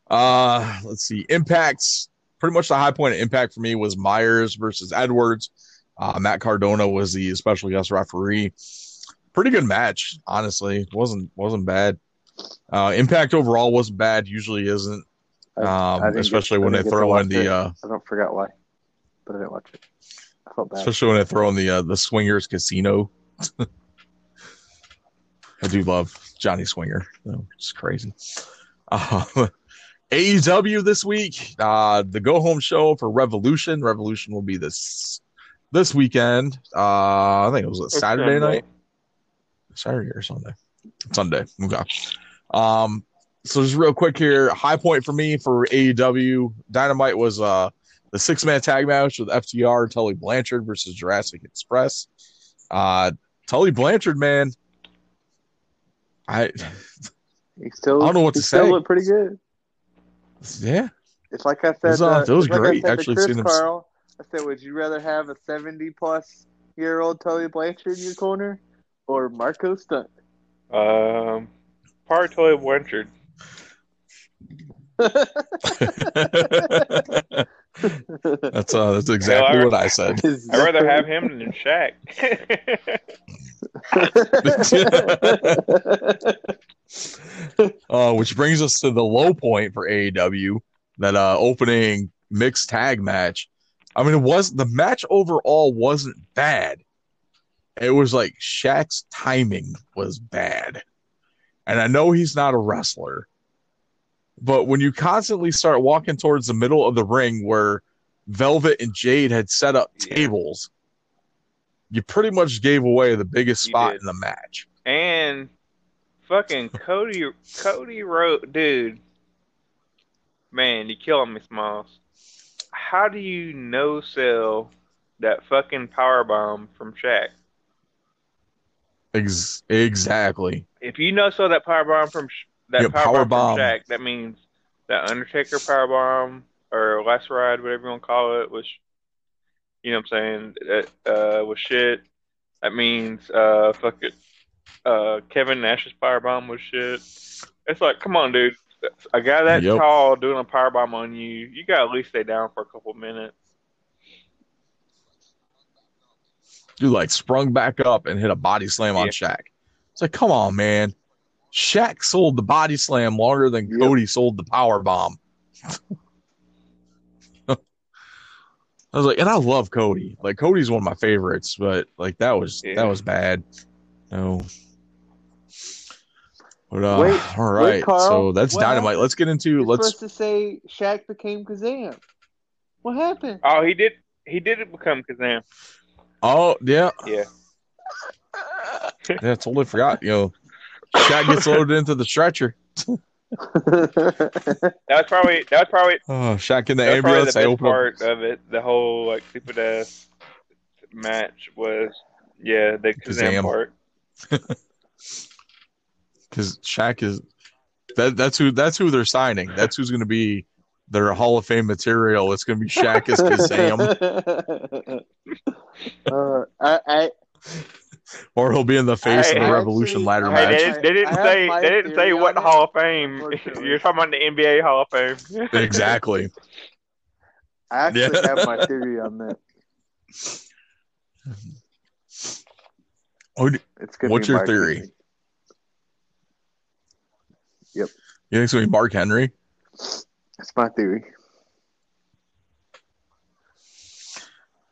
Uh, let's see. Impacts. Pretty much the high point of impact for me was Myers versus Edwards. Uh, Matt Cardona was the special guest referee. Pretty good match, honestly. wasn't wasn't bad. Uh, impact overall wasn't bad. Usually isn't, I- I um, get- especially when they get throw in the it. uh, I don't forget why, but I didn't watch it. I felt bad. especially when they throw in the uh, the swingers casino. I do love Johnny Swinger. It's crazy. Uh, AEW this week, uh, the go home show for Revolution. Revolution will be this this weekend. Uh, I think it was a Saturday night, Saturday or Sunday, Sunday. Okay. Um, so just real quick here, high point for me for AEW Dynamite was uh the six man tag match with FTR Tully Blanchard versus Jurassic Express. Uh, Tully Blanchard, man, I He still, I don't know what he to still say. looked pretty good. yeah, It's like I said. was, uh, uh, it was it's like I great, actually, Chris seeing him- Carl, I said, would you rather have a seventy-plus year old Tully Blanchard in your corner or Marko Stunt? Um, probably Toy Blanchard. that's uh that's exactly I- what I said. I'd rather have him than Shaq. Uh, which brings us to the low point for AEW, that uh opening mixed tag match. I mean, it was the match overall wasn't bad. It was like Shaq's timing was bad. And I know he's not a wrestler, but when you constantly start walking towards the middle of the ring where Velvet and Jade had set up Yeah. tables, you pretty much gave away the biggest spot in the match. And fucking Cody, Cody wrote, dude, man, you killing me, Smalls. How do you no sell that fucking power bomb from Shaq? Ex- exactly. If you no sell that power bomb from that Yeah, power, bomb, powerbomb. from that means that Undertaker power bomb or Last Ride, whatever you want to call it, was, you know what I'm saying, that uh, was shit. That means uh, fuck it, uh, Kevin Nash's power bomb was shit. It's like, come on, dude. A guy that Yep. tall doing a power bomb on you, you gotta at least stay down for a couple minutes. Dude, like sprung back up and hit a body slam on Yeah. Shaq. It's like, come on, man. Shaq sold the body slam longer than Yep. Cody sold the power bomb. I was like, and I love Cody. Like Cody's one of my favorites, but like that was Yeah. that was bad. No. But uh, Wait, all right, wait. Carl, so that's what dynamite. happened? Let's get into You're let's supposed to say Shaq became Kazam. What happened? Oh, he did. He did it become Kazam. oh yeah. Yeah. Yeah, totally forgot. You know, Shaq gets loaded into the stretcher. That was probably that was probably Oh, Shaq in the ambulance. the I best open up. part of it. The whole like stupid ass match was yeah the Kazam Kazam. part. because Shaq is that that's who that's who they're signing. That's who's going to be their Hall of Fame material. It's going to be Shaq as Kazam, uh, I, I, or he'll be in the face Hey, of the Revolution actually- ladder I Hey, they, match. didn't- they didn't I say they didn't say what on Hall of Fame. unfortunately. You're talking about the NBA Hall of Fame. exactly. I actually Yeah. have my theory on that. Oh, It's What's your Mark theory? Henry. you think it's going to be Mark Henry? That's my theory.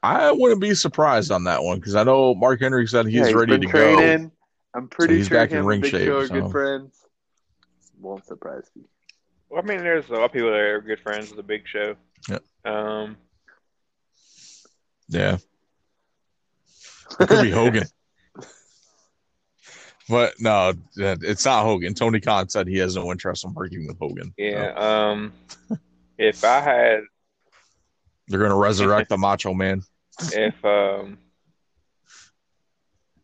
I wouldn't be surprised on that one because I know Mark Henry said he's Yeah, ready been to go. training. I'm pretty he's sure back in him and ring Big shape, Show are so- good friends. Won't surprise me. Well, I mean, there's a lot of people that are good friends with the Big Show. Yep. Um, Yeah. It could be Hogan. But no, it's not Hogan. Tony Khan said he has no interest in working with Hogan. yeah. Um, if I had, They're going to resurrect the Macho Man. If um,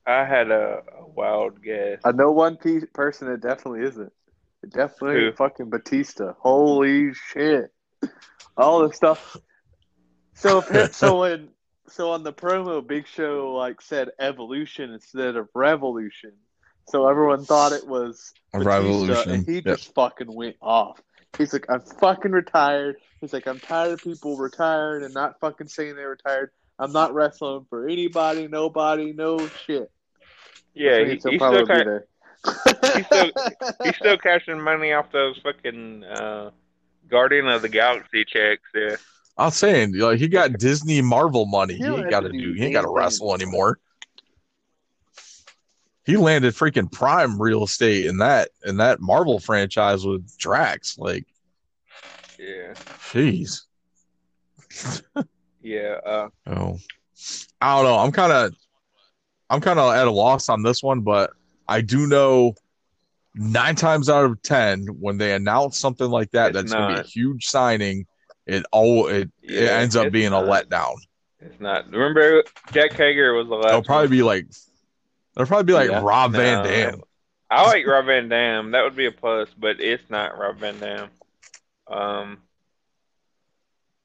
I had a, a wild guess. I know one piece, person that definitely isn't. It definitely Who? fucking Batista. Holy shit! All the stuff. So if, so when so on the promo, Big Show like said evolution instead of revolution. So everyone thought it was Batista, Revolution. and he Yep. just fucking went off. He's like, I'm fucking retired. He's like, I'm tired of people retired and not fucking saying they're retired. I'm not wrestling for anybody, nobody, no shit. Yeah, he, he's still be ca- there. he's still he's still cashing money off those fucking uh, Guardian of the Galaxy checks. Yeah. I'm saying, like, he got Disney Marvel money. He He ain't got to to do. do He ain't got to wrestle anymore. He landed freaking prime real estate in that in that Marvel franchise with Drax. Like, Yeah. jeez. Yeah. Uh, Oh, I don't know. I'm kind of, I'm kind of at a loss on this one, but I do know nine times out of ten when they announce something like that, that's going to be a huge signing. It all it, it ends up being a letdown. it's not. Remember, Jack Hager was the last. It'll probably one. be like, it'll probably be like Yeah. Rob Van Dam. I like Rob Van Dam. That would be a plus, but it's not Rob Van Dam. Um,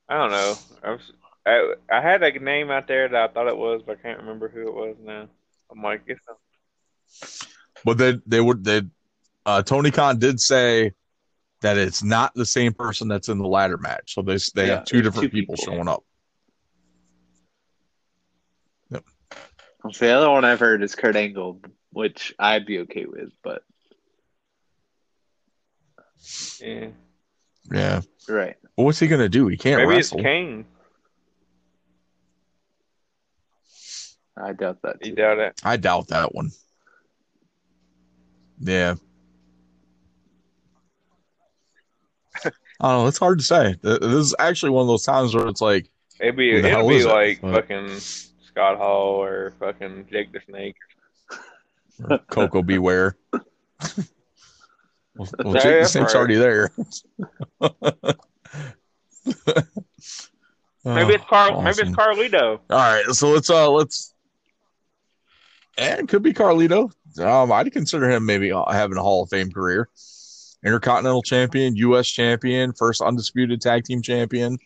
I don't know. I was, I, I had a name out there that I thought it was, but I can't remember who it was now. I'm like, it's not. But they they would they, uh, Tony Khan did say that it's not the same person that's in the ladder match. So they they Yeah, have two different two people, people. showing up. Yep. The other one I've heard is Kurt Angle, which I'd be okay with, but Yeah. Yeah. Right. But what's he gonna do? He can't Maybe wrestle. it's Kane. I doubt that. You doubt it? I doubt that one. Yeah. I don't know. It's hard to say. This is actually one of those times where it's like, It'd be it'll be is it? like But- fucking Scott Hall or fucking Jake the Snake. Koko B. Ware. well, well Yeah, Jake the Snake's right. already there. Maybe it's Carl. Oh, Maybe it's Carlito. All right, so let's uh let's. And it could be Carlito. Um, I'd consider him maybe having a Hall of Fame career. Intercontinental champion, U.S. champion, first undisputed tag team champion.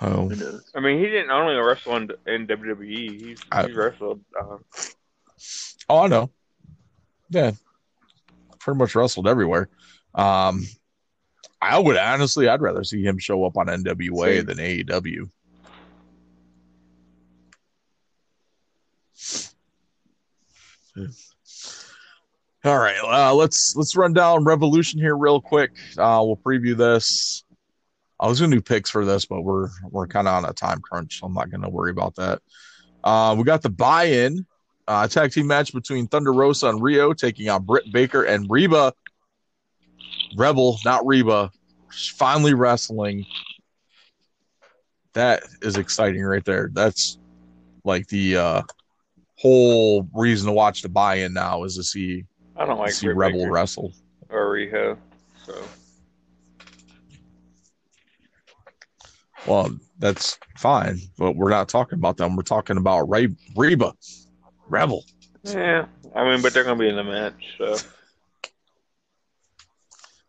Oh? I mean, he didn't only wrestle in, in WWE. He's, I- he wrestled. Uh, oh, I know. Yeah, pretty much wrestled everywhere. Um, I would honestly, I'd rather see him show up on NWA Same. than AEW. All right, uh, let's let's run down Revolution here real quick. Uh, we'll preview this. I was gonna do picks for this, but we're we're kind of on a time crunch, so I'm not gonna worry about that. Uh, we got the buy-in uh, tag team match between Thunder Rosa and Riho taking on Britt Baker and Reba. Rebel, not Reba, finally wrestling. That is exciting right there. That's like the uh, whole reason to watch the buy-in now is to see I don't like see Rebel Baker wrestle. or Riho. So Well, that's fine, but we're not talking about them. We're talking about Ray, Reba, Rebel. yeah, I mean, but they're gonna be in the match. So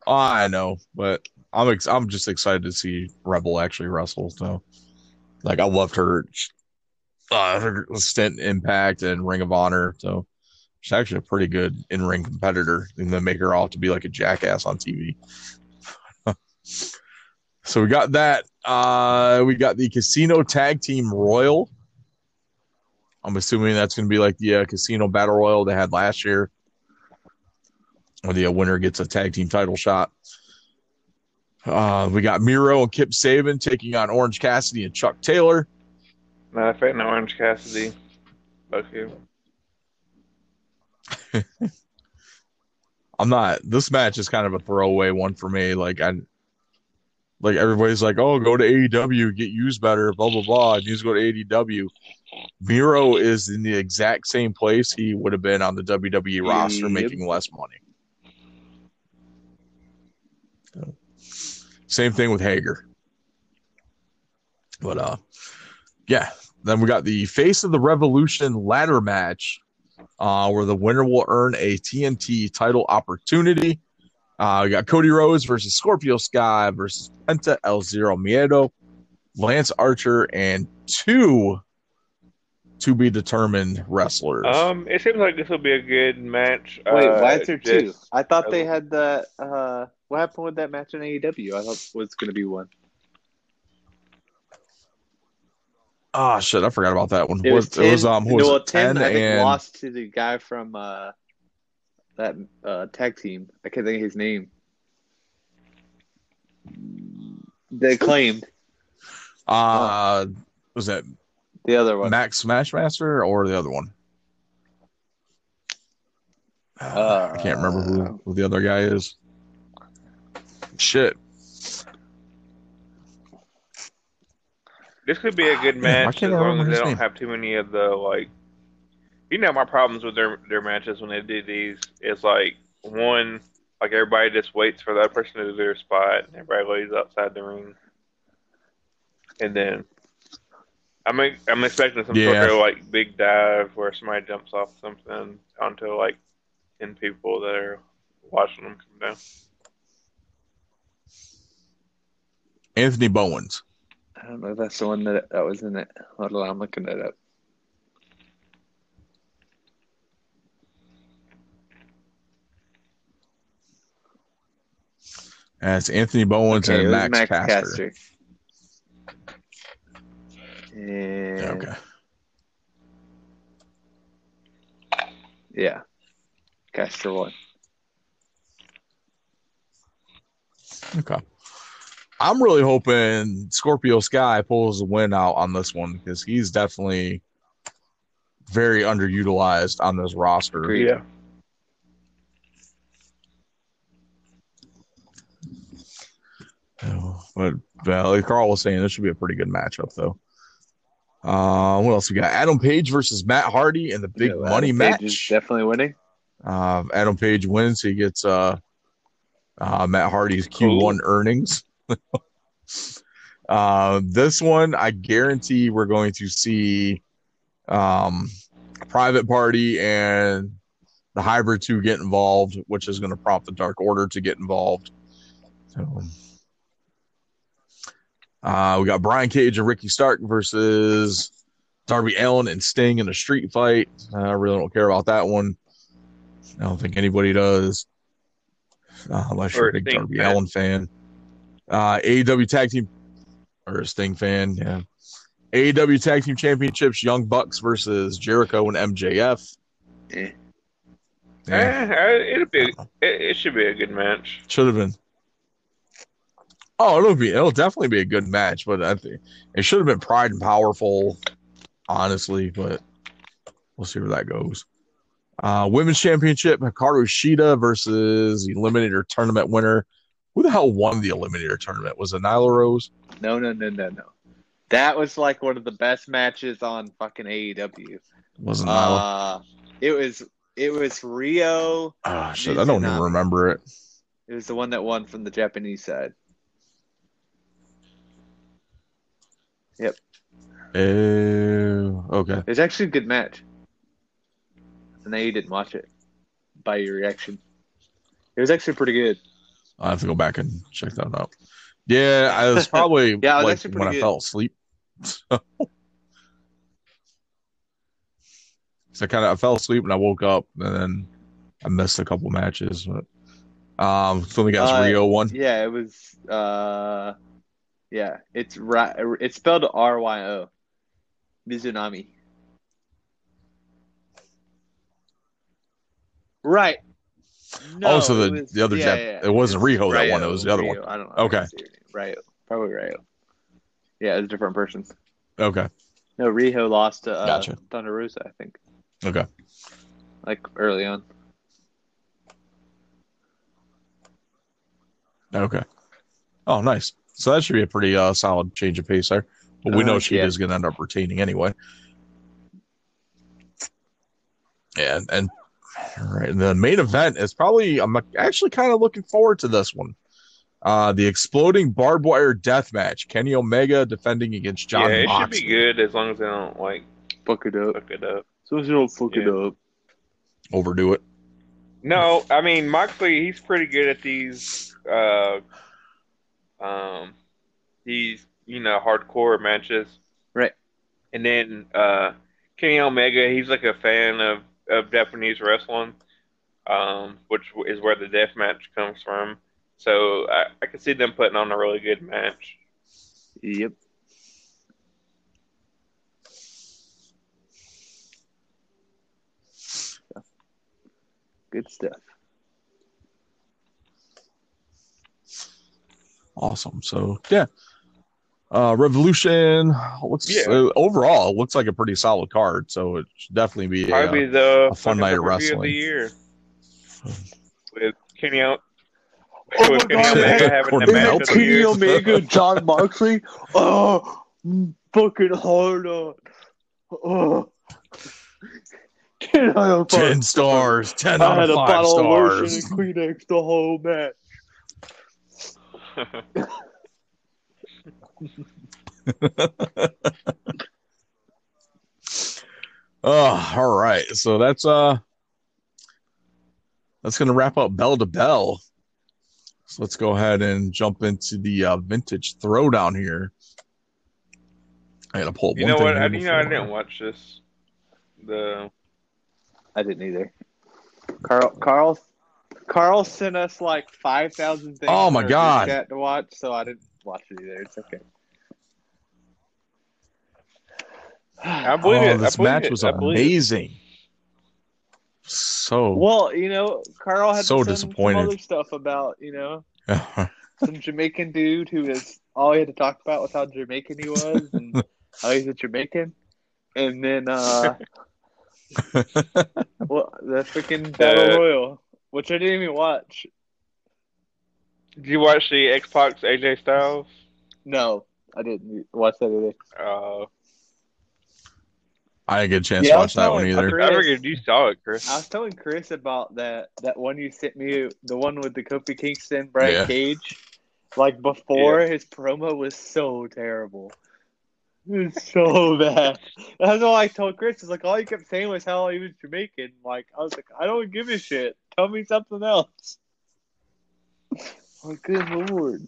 I know, but I'm ex- I'm just excited to see Rebel actually wrestle. So, like, I loved her, uh, stint Impact and Ring of Honor. So, she's actually a pretty good in ring competitor, and then make her out to be like a jackass on TV. so we got that. Uh, we got the Casino Tag Team Royal. I'm assuming that's going to be like the uh, Casino Battle Royal they had last year where the uh, winner gets a tag team title shot. Uh, we got Miro and Kip Sabian taking on Orange Cassidy and Chuck Taylor. No, if ain't no Orange Cassidy, fuck you. I'm not. This match is kind of a throwaway one for me. Like I, like everybody's like, "Oh, go to AEW, get used better." Blah blah blah. And he's go to AEW. Miro is in the exact same place he would have been on the WWE roster, Yep. making less money. Same thing with Hager. But uh, yeah. Then we got the Face of the Revolution ladder match, uh, where the winner will earn a TNT title opportunity. Uh, we got Cody Rhodes versus Scorpio Sky versus Penta El Zero Miedo, Lance Archer, and two to be determined wrestlers. Um, it seems like this will be a good match. Wait, uh, why is there two? I thought they had the. Uh, what happened with that match in AEW? I thought it was going to be one. Ah, shit, I forgot about that one. It was, What- it was um, who was it? Tim, ten I think and lost to the guy from uh, that uh, tag team. I can't think of his name. They claimed uh, was that the other one. Max Smashmaster or the other one? Uh, I can't remember who, who the other guy is. Shit. This could be a good match as long as they don't name? have too many of the like. You know my problems with their their matches when they do these is like one like everybody just waits for that person to do their spot and everybody lays outside the ring, and then I'm I'm expecting some Yeah. sort of like big dive where somebody jumps off something onto like ten people that are watching them come down. Anthony Bowens. I don't know if that's the one that that was in it. Hold on, I'm looking it up. And it's Anthony Bowens Okay, and was Max, Caster. And Yeah, okay. yeah, Caster won. Okay. I'm really hoping Scorpio Sky pulls the win out on this one because he's definitely very underutilized on this roster. Agreed. Yeah. Oh, But uh, like Carl was saying, this should be a pretty good matchup, though. Uh, what else we got? Adam Page versus Matt Hardy in the big Yeah, money Adam Page is match. definitely winning. Uh, Adam Page wins. He gets uh, uh, Matt Hardy's Q1 earnings. uh, this one, I guarantee we're going to see um, Private Party and the Hybrid 2 get involved, which is going to prompt the Dark Order to get involved. So, uh, we got Brian Cage and Ricky Stark versus Darby Allin and Sting in a street fight. I really don't care about that one. I don't think anybody does, uh, unless you're a big Darby. Allin fan. Uh, AEW Tag Team or a Sting fan, yeah. AEW Tag Team Championships: Young Bucks versus Jericho and MJF. Eh. Yeah, Eh, it'll be. It, it should be a good match. should have been. Oh, it'll be. It'll definitely be a good match, but I think it should have been Pride and Powerful, honestly. But we'll see where that goes. Uh, Women's Championship: Hikaru Shida versus Eliminator Tournament winner. Who the hell won the Eliminator Tournament? Was it Nyla Rose? No, no, no, no, no. That was like one of the best matches on fucking AEW. Was it Nyla? Uh, it was it was Ryo. Ah, shit, I don't even remember it. It was the one that won from the Japanese side. Uh, okay. It was actually a good match. And now you didn't watch it by your reaction. It was actually pretty good. I have to go back and check that out. Yeah, I was probably Yeah, was like actually when I fell asleep. so I kind of I fell asleep and I woke up and then I missed a couple matches. But um, so we got Uh, Ryo one. Yeah, it was. uh Yeah, it's right. It's spelled R Y O. Mizunami. Right. Oh, so the- was- the other yeah, Jap- yeah, it wasn't Riho that one. it was the other one. I don't know. Okay. Right. Probably Ryo. Yeah, it's a different person. Okay, No, Riho lost to uh, Gotcha. Thunder Rosa, I think, okay. like early on. Okay. Oh, nice. So that should be a pretty uh, solid change of pace there. But we Uh, know she yeah. is going to end up retaining anyway. Yeah, and all right, and the main event is probably I'm actually kind of looking forward to this one. Uh, the exploding barbed wire death match. Kenny Omega defending against Jon yeah, it Moxley. should be good as long as they don't like Fuck it up. fuck it up. So you don't fuck it up. Overdo it. No, I mean Moxley, he's pretty good at these. Uh, um, these you know hardcore matches, Right. And then uh, Kenny Omega, he's like a fan of of Japanese wrestling, um, which is where the death match comes from. So I, I can see them putting on a really good match. Yep. Good stuff. Awesome. So yeah. Uh, Revolution looks Yeah. uh, overall it looks like a pretty solid card. So it should definitely be a, Probably uh, the a fun night of pay-per-view wrestling. the year with Kenny. O- Oh with my Kenny God, Omega man. having the Corbin match of the Kenny. Omega, Jon Moxley. Oh, fucking hard on. Oh. Can I have ten stars, ten I out had of a five bottle of lotion stars. and Kleenex the whole match. Oh, all right. So that's uh that's gonna wrap up Bell to Bell. So let's go ahead and jump into the uh, vintage throwdown here. I gotta pull You one know thing what? I, you know, I didn't watch this. The I didn't either. Carl, Carl, Carl sent us like five thousand things. Oh, my in our group God. To watch, so I didn't watch it either. It's okay. I believe oh, it. this I believe match it. was I amazing. So Well, you know, Carl had So to disappointed. some other stuff about you know some Jamaican dude who is all he had to talk about was how Jamaican he was and how he's a Jamaican. And then uh well the freaking Battle The- Royal, which I didn't even watch. Did you watch the Xbox AJ Styles? No, I didn't watch that either. Uh, I didn't get a chance Yeah, to watch that one either. Chris. I figured you saw it, Chris. I was telling Chris about that that one you sent me, the one with the Kofi Kingston, Brian Yeah. Cage. Like before, his promo was so terrible. It was so bad. That's all I told Chris. Is like all he kept saying was how he was Jamaican. Like I was like, I don't give a shit. Tell me something else. Oh, good lord.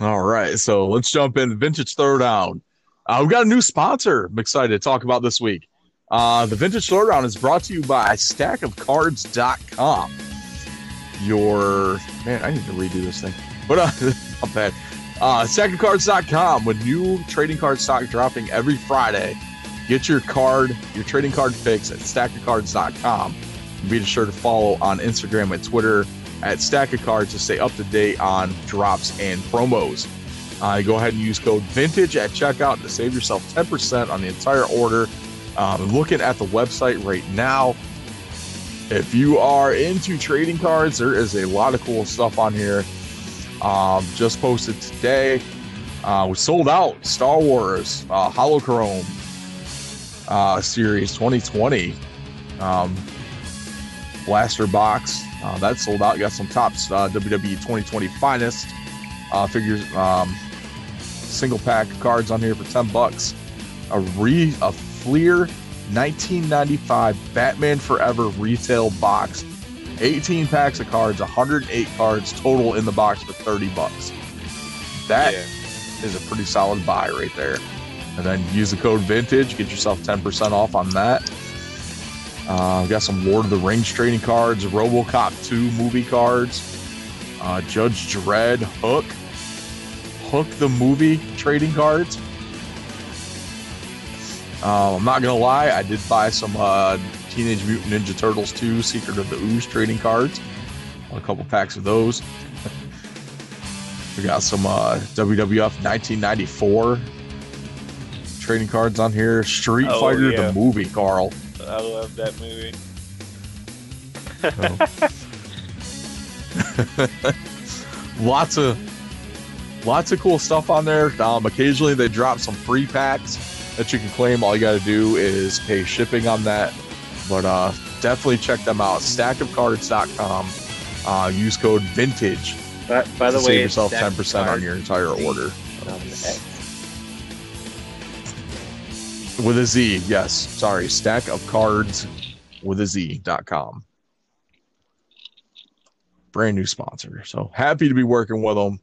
All right, so let's jump in. Vintage Throwdown. Uh, we've got a new sponsor. I'm excited to talk about this week. Uh, the Vintage Throwdown is brought to you by StackOfCards.com. Your man, I need to redo this thing, but uh, not bad. Uh, StackOfCards.com with new trading card stock dropping every Friday. Get your card, your trading card fix at StackOfCards.com. Be sure to follow on Instagram and Twitter at Stack of Cards to stay up to date on drops and promos. Uh, go ahead and use code Vintage at checkout to save yourself 10% on the entire order. Um, looking at the website right now, if you are into trading cards, there is a lot of cool stuff on here. Um, just posted today. Uh, we sold out Star Wars uh, Holochrome uh, Series 2020 um, blaster box. Uh, that sold out. Got some tops uh, WWE 2020 finest uh, figures, um, single pack cards on here for 10 bucks. A re a Fleer 1995 Batman Forever retail box. 18 packs of cards, 108 cards total in the box for 30 bucks. That is Yeah. a pretty solid buy right there. And then use the code Vintage, get yourself 10% off on that. Uh, got some Lord of the Rings trading cards, RoboCop 2 movie cards, uh, Judge Dredd, Hook, Hook the movie trading cards. Uh, I'm not gonna lie, I did buy some uh, Teenage Mutant Ninja Turtles 2 Secret of the Ooze trading cards. A couple packs of those. we got some uh, WWF 1994 trading cards on here. Street Oh, Fighter yeah. the movie, Carl. I love that movie. lots of lots of cool stuff on there. Um, occasionally they drop some free packs that you can claim. All you got to do is pay shipping on that. But uh, definitely check them out. Stackofcards.com. Uh, use code Vintage By, by the way, save yourself ten percent on your entire order um. With a Z. Yes, sorry. Stack of cards with a Z.com. Brand new sponsor. So happy to be working with them.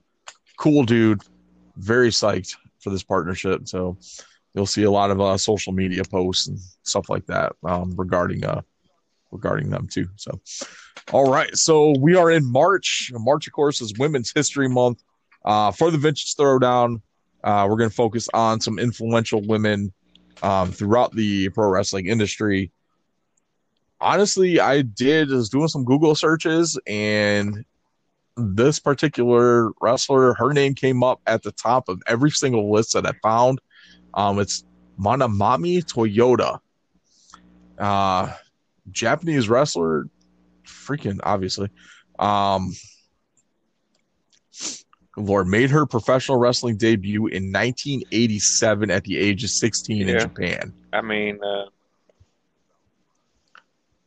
Cool dude. Very psyched for this partnership. So you'll see a lot of uh, social media posts and stuff like that um, regarding uh, regarding them too. So, all right. So we are in March. March, of course, is Women's History Month. Uh, for the Vintage Throwdown, uh, we're going to focus on some influential women um, throughout the pro wrestling industry. Honestly, I did was doing some Google searches, and this particular wrestler, her name came up at the top of every single list that I found. Um, it's Manami Toyota, uh, Japanese wrestler, freaking obviously. Um, Lord made her professional wrestling debut in 1987 at the age of 16 in Japan I mean, uh,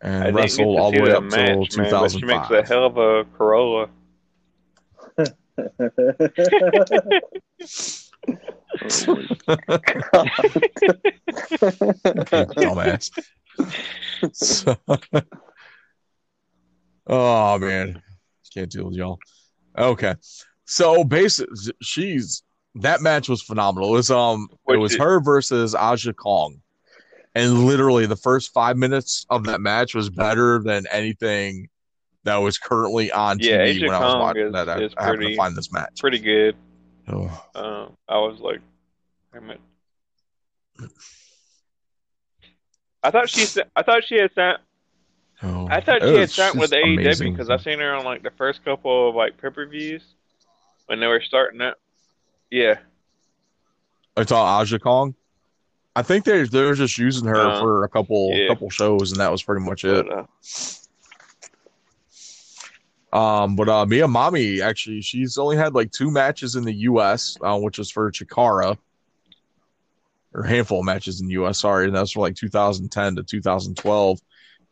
and didn't wrestled all the way up man, but she makes a hell of a Corolla. Dumbass. So- oh man, can't deal with y'all. Okay, so basically, she's that match was phenomenal. It was um, it was her versus Aja Kong, and literally the first five minutes of that match was better than anything that was currently on Yeah, TV Aja when I was Kong watching is- that. I, is I happened to find this match. Pretty good. Oh. Uh, I was like, damn it. I thought she I thought she had signed Oh, I thought she had signed with AEW because I seen her on like the first couple of like pay per views when they were starting up. Yeah, It's all Aja Kong. I think they they were just using her Uh, for a couple yeah. couple shows, and that was pretty much it. but, uh, Um, but uh, Mia Mommy actually, she's only had like two matches in the U.S., uh, which was for Chikara, or a handful of matches in the U.S. Sorry, and that's from like 2010 to 2012.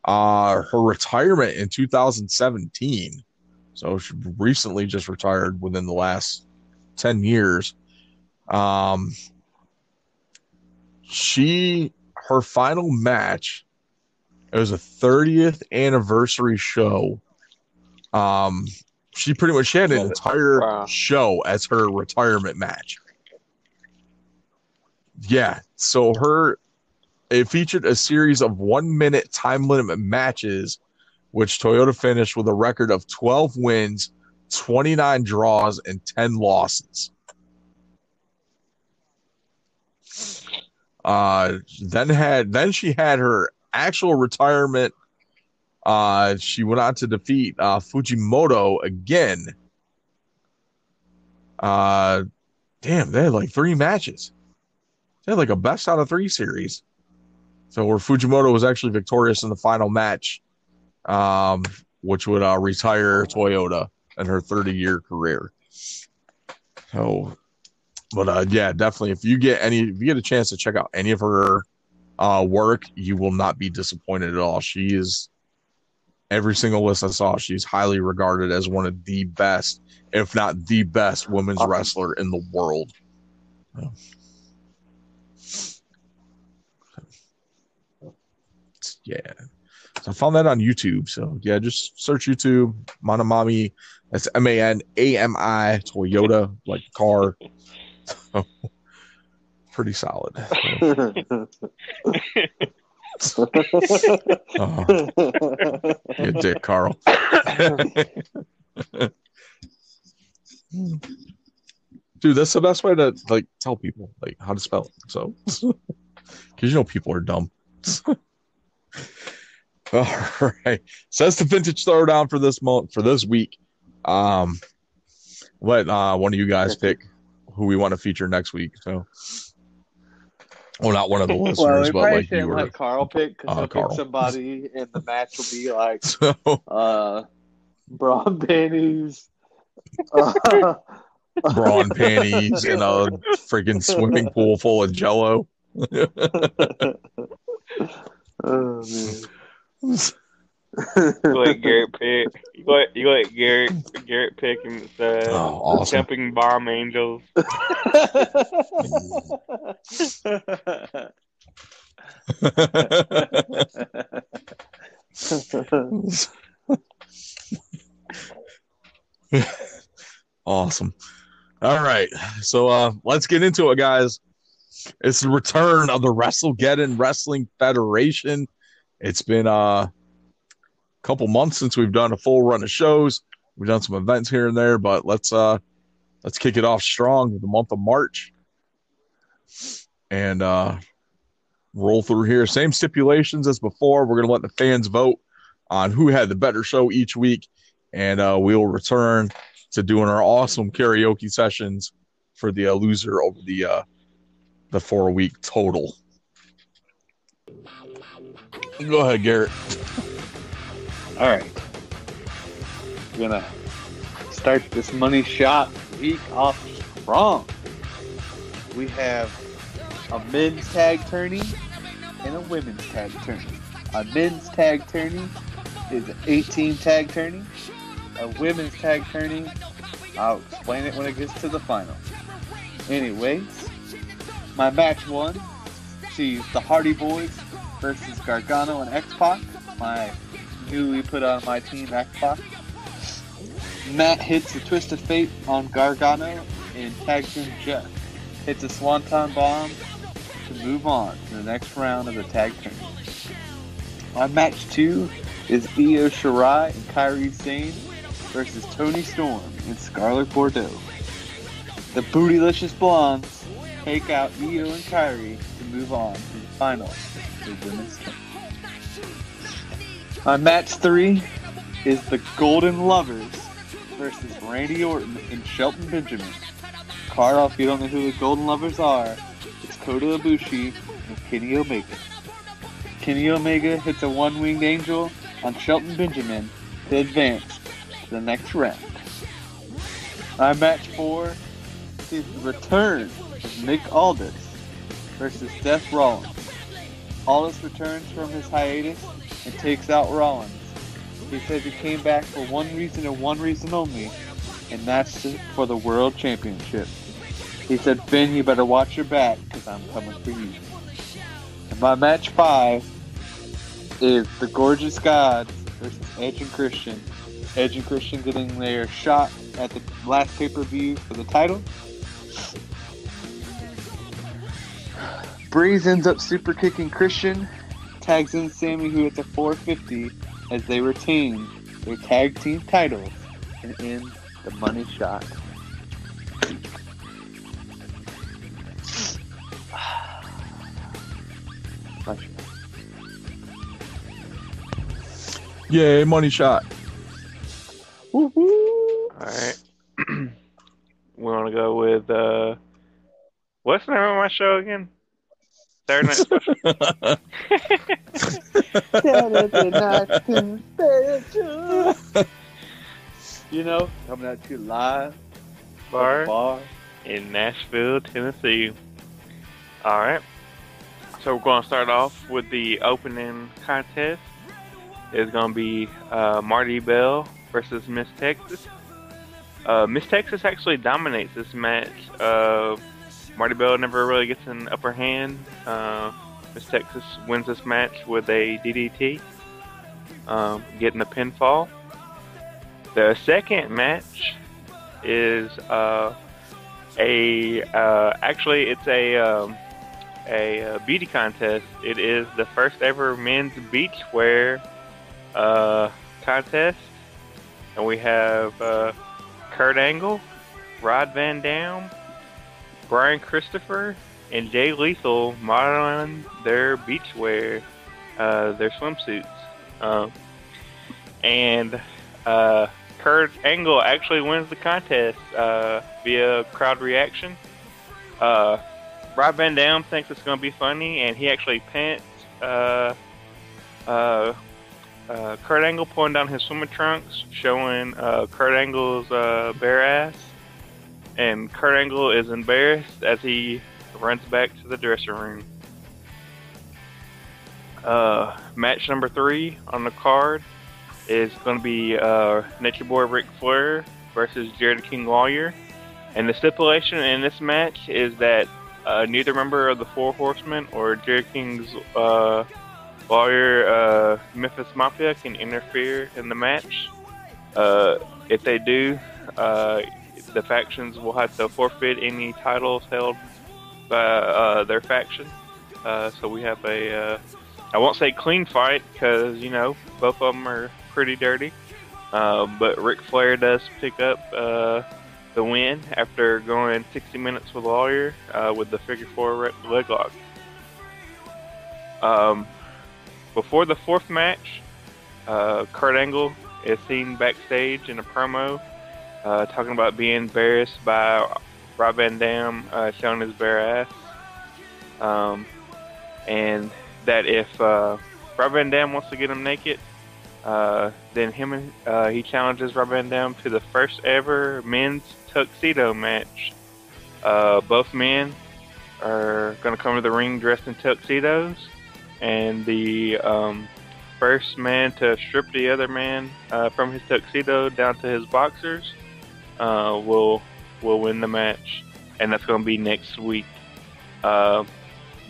Uh, her retirement in 2017, so she recently just retired within the last 10 years. Um, she her final match. It was a 30th anniversary show um she pretty much she had an entire Wow. show as her retirement match yeah so her it featured a series of one minute time limit matches which toyota finished with a record of 12 wins 29 draws and 10 losses uh then had then she had her actual retirement uh, she went on to defeat uh, Fujimoto again. Uh, damn, they had like three matches. They had like a best out of three series. So where Fujimoto was actually victorious in the final match, um, which would uh, retire Toyota in her 30 year career. So, but uh, yeah, definitely. If you get any, if you get a chance to check out any of her uh, work, you will not be disappointed at all. She is every single list I saw, she's highly regarded as one of the best, if not the best, women's wrestler in the world. Yeah. So I found that on YouTube. So yeah, just search YouTube, Manami. That's M A N A M I Toyota, like car. So, pretty solid. Oh, you dick, Carl. Dude, that's the best way to like tell people like how to spell it. So, because you know people are dumb. All right, so that's the vintage throwdown for this month for this week. Um, let uh one of you guys pick who we want to feature next week. So, well, not one of the listeners, well, we but like you were. let Carl pick because Uh, he'll Carl. pick somebody, and the match will be like So, uh, brawn panties. Uh, brawn panties in a freaking swimming pool full of jello. oh let Garrett pick. You let you let Garrett Garrett pick him. Uh, Oh, awesome. Jumping bomb angels. awesome. All right. So uh let's get into it, guys. It's the return of the WrestleGeddon Wrestling Federation. It's been uh, a couple months since we've done a full run of shows. We've done some events here and there, but let's uh let's kick it off strong with the month of March. And uh roll through here. Same stipulations as before. We're gonna let the fans vote on who had the better show each week, and uh, we will return to doing our awesome karaoke sessions for the uh, loser over the uh, the four week total. Go ahead, Garrett. All right. We're gonna start this money shot week off strong. We have a men's tag tourney and a women's tag tourney. A men's tag tourney is an 18 tag tourney. A women's tag tourney, I'll explain it when it gets to the final. Anyways, my match one, she's the Hardy Boys versus Gargano and X-Pac. My newly put on my team X-Pac. Matt hits a twist of fate on Gargano and tags in Jeff. Hits a swanton bomb to move on to the next round of the tag tournament. My match two is Io Shirai and Kairi Sane versus Toni Storm and Scarlett Bordeaux. The Bootylicious Blondes take out Io and Kairi to move on to the final On match three is the Golden Lovers versus Randy Orton and Shelton Benjamin. Carl, if you don't know who the Golden Lovers are, it's Kota Ibushi and Kenny Omega. Kenny Omega hits a one-winged angel on Shelton Benjamin to advance to the next round. On match four is the return of Nick Aldis versus Seth Rollins. Aldis returns from his hiatus and takes out Rollins. He says he came back for one reason and one reason only, and that's for the World Championship. He said, Finn, you better watch your back because I'm coming for you. And my match five is the Gorgeous Gods versus Edge and Christian. Edge and Christian getting their shot at the last pay per view for the title. Breeze ends up super kicking Christian, tags in Sammy, who hits a 450 as they retain their tag team titles and end the money shot. Yay, money shot. All right. we want to go with uh, what's the name of my show again? Saturday Night Special. you know, coming at you live Bar bar. in Nashville, Tennessee. All right. So we're going to start off with the opening contest. It's going to be uh, Marti Belle versus Miss Texas. Uh, Miss Texas actually dominates this match. Uh, Marti Belle never really gets an upper hand. Uh, Miss Texas wins this match with a DDT, um, getting a pinfall. The second match is uh, a uh, actually it's a um, a uh, beauty contest. It is the first ever men's beachwear uh, contest, and we have uh, Kurt Angle, Rob Van Dam, Brian Christopher, and Jay Lethal modeling their beachwear, uh, their swimsuits, um, and uh, Kurt Angle actually wins the contest uh, via crowd reaction. Uh, Rob Van Dam thinks it's going to be funny, and he actually pants uh, uh, uh, Kurt Angle pulling down his swimming trunks, showing uh, Kurt Angle's uh, bare ass. And Kurt Angle is embarrassed as he runs back to the dressing room. Uh, match number three on the card is going to be uh, Nature Boy Ric Flair versus Jerry King Lawler. And the stipulation in this match is that uh, neither member of the Four Horsemen or Jerry King's uh, lawyer, uh, Memphis Mafia, can interfere in the match. Uh, if they do, uh, the factions will have to forfeit any titles held by uh, their faction. Uh, so we have a, uh, I won't say clean fight because you know both of them are pretty dirty. Uh, but Ric Flair does pick up uh, the win after going 60 minutes with Lawler with the figure four leg lock. Um, before the fourth match, Kurt Angle is seen backstage in a promo uh, talking about being embarrassed by Rob Van Dam uh, showing his bare ass. Um, and that if uh, Rob Van Dam wants to get him naked, uh, then him and uh, he challenges Rob Van Dam to the first ever men's tuxedo match. Uh, both men are going to come to the ring dressed in tuxedos, and the um, first man to strip the other man uh, from his tuxedo down to his boxers uh, will will win the match, and that's going to be next week. Uh,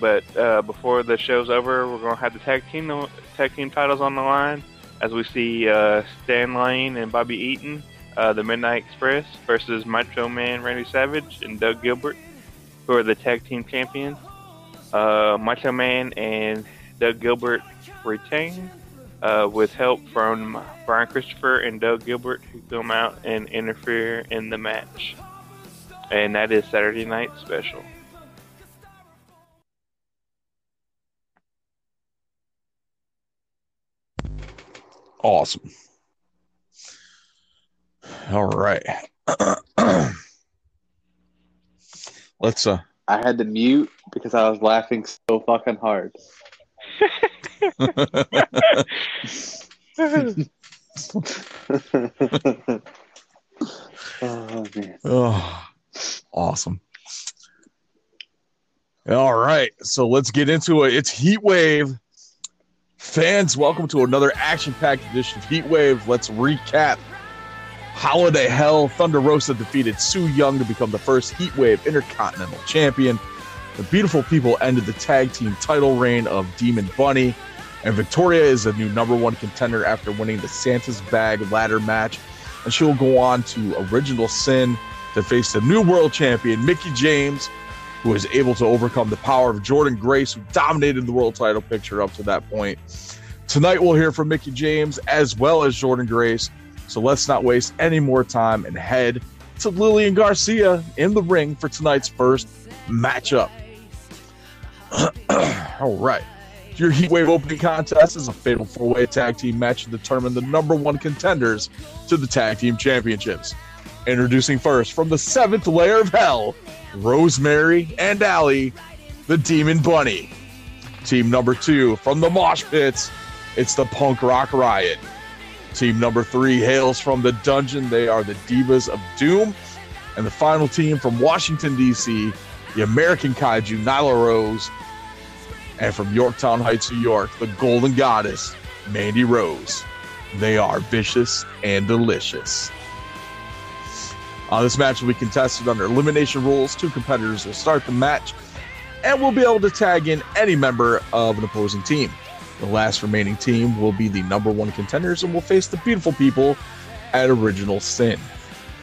but uh, before the show's over, we're going to have the tag team tag team titles on the line as we see uh, Stan Lane and Bobby Eaton, uh, the Midnight Express, versus Macho Man Randy Savage and Doug Gilbert, who are the tag team champions. Uh, Macho Man and Doug Gilbert retain uh, with help from Brian Christopher and Doug Gilbert, who come out and interfere in the match. And that is Saturday Night Special. Awesome. All right. Let's uh I had to mute because I was laughing so fucking hard. oh man. oh, awesome. All right, so let's get into it. It's Heat Wave. Fans, welcome to another action-packed edition of Heat Wave. Let's recap. Holiday Hell, Thunder Rosa defeated Su Yung to become the first Heat Wave Intercontinental Champion. The Beautiful People ended the tag team title reign of Demon Bunny, and Victoria is a new number one contender after winning the Santa's Bag ladder match. And she will go on to Original Sin to face the new world champion, Mickie James, who was able to overcome the power of Jordynne Grace, who dominated the world title picture up to that point. Tonight, we'll hear from Mickie James as well as Jordynne Grace. So let's not waste any more time and head to Lillian Garcia in the ring for tonight's first matchup. All right. Your Heatwave opening contest is a fatal four way tag team match to determine the number one contenders to the tag team championships. Introducing first from the seventh layer of hell, Rosemary and Allie, the Demon Bunny. Team number two from the Mosh Pits, it's the Punk Rock Riot. Team number three hails from the dungeon. They are the Divas of Doom. And the final team from Washington, D.C., the American Kaiju, Nyla Rose. And from Yorktown Heights, New York, the Golden Goddess, Mandy Rose. They are vicious and delicious. Uh, this match will be contested under elimination rules. Two competitors will start the match and will be able to tag in any member of an opposing team. The last remaining team will be the number one contenders and will face the beautiful people at Original Sin.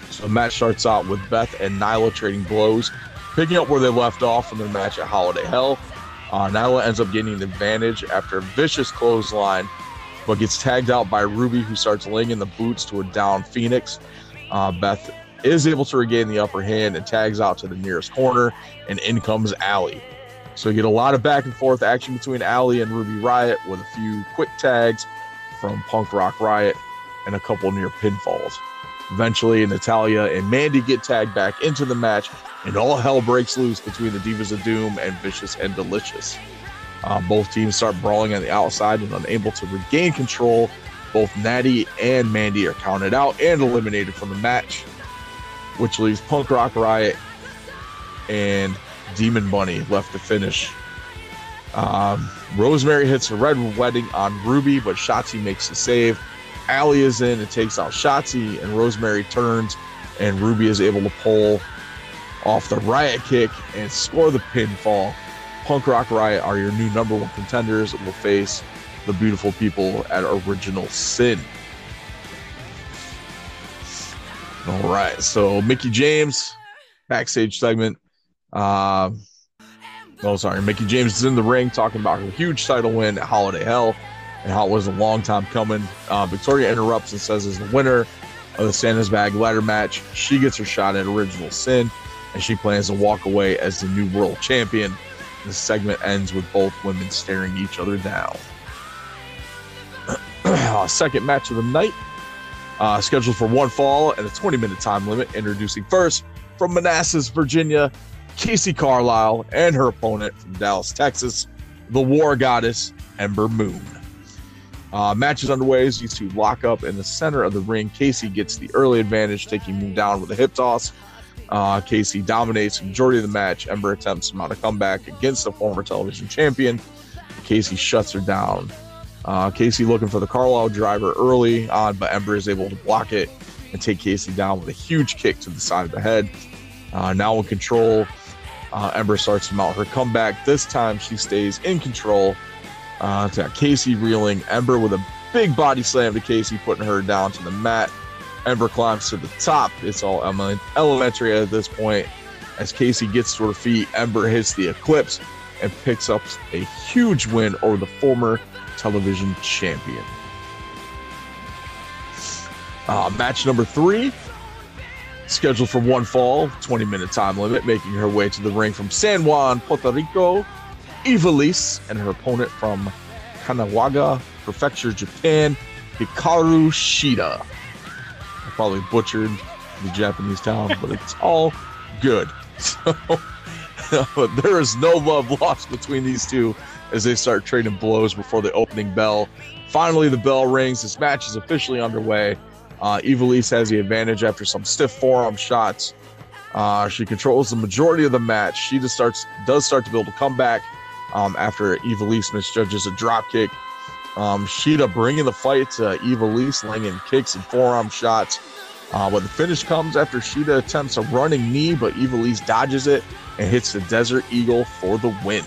So the match starts out with Beth and Nyla trading blows, picking up where they left off from their match at Holiday Hell. Uh, Nyla ends up getting an advantage after a vicious clothesline, but gets tagged out by Ruby, who starts laying in the boots to a down Phoenix. Uh, Beth is able to regain the upper hand and tags out to the nearest corner, and in comes Allie. So you get a lot of back and forth action between Allie and Ruby Riot with a few quick tags from Punk Rock Riot and a couple near pinfalls. Eventually, Natalya and Mandy get tagged back into the match, and all hell breaks loose between the Divas of Doom and Vicious and Delicious. Uh, both teams start brawling on the outside and unable to regain control. Both Natty and Mandy are counted out and eliminated from the match, which leaves Punk Rock Riot and Demon Bunny left to finish. Um, Rosemary hits a red wedding on Ruby, but Shotzi makes the save. Allie is in and takes out Shotzi, and Rosemary turns, and Ruby is able to pull off the riot kick and score the pinfall. Punk Rock Riot are your new number one contenders will face the beautiful people at Original Sin. All right, so Mickie James, backstage segment. Uh, oh, sorry, Mickie James is in the ring talking about her huge title win at Holiday Hell and how it was a long time coming. Uh, Victoria interrupts and says, as the winner of the Santa's Bag ladder match, she gets her shot at Original Sin and she plans to walk away as the new world champion. The segment ends with both women staring each other down. Second match of the night, uh, scheduled for one fall and a 20 minute time limit. Introducing first from Manassas, Virginia, Casey Carlisle and her opponent from Dallas, Texas, the War Goddess, Ember Moon. Uh, match is underway as these two lock up in the center of the ring. Casey gets the early advantage, taking Moon down with a hip toss. Uh, Casey dominates the majority of the match. Ember attempts to mount a comeback against the former television champion. Casey shuts her down. Uh, Casey looking for the Carlisle driver early on, but Ember is able to block it and take Casey down with a huge kick to the side of the head. Uh, now in control, uh, Ember starts to mount her comeback. This time she stays in control. Uh, to Casey reeling. Ember with a big body slam to Casey, putting her down to the mat. Ember climbs to the top. It's all elementary at this point. As Casey gets to her feet, Ember hits the Eclipse and picks up a huge win over the former television champion. Uh, match number three, scheduled for one fall, 20 minute time limit, making her way to the ring from San Juan, Puerto Rico. Ivelisse and her opponent from Kanagawa Prefecture, Japan, Hikaru Shida. Probably butchered the Japanese town, but it's all good. So there is no love lost between these two as they start trading blows before the opening bell. Finally, the bell rings. This match is officially underway. Uh, Ivelisse has the advantage after some stiff forearm shots. Uh, she controls the majority of the match. She just starts does start to be build a comeback um, after Ivelisse misjudges a drop kick. Um, Shida bringing the fight to Eva laying in kicks and forearm shots. Uh, but the finish comes after Shida attempts a running knee, but Ivelisse dodges it and hits the Desert Eagle for the win.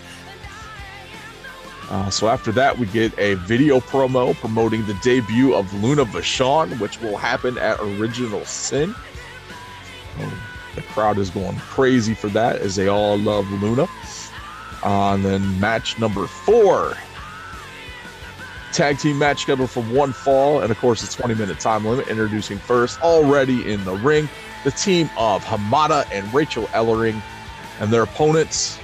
Uh, so after that, we get a video promo promoting the debut of Luna Vachon, which will happen at Original Sin. Um, the crowd is going crazy for that as they all love Luna. Uh, and then match number four. Tag team match scheduled for one fall, and of course, it's 20 minute time limit. Introducing first, already in the ring, the team of Hamada and Rachel Ellering, and their opponents,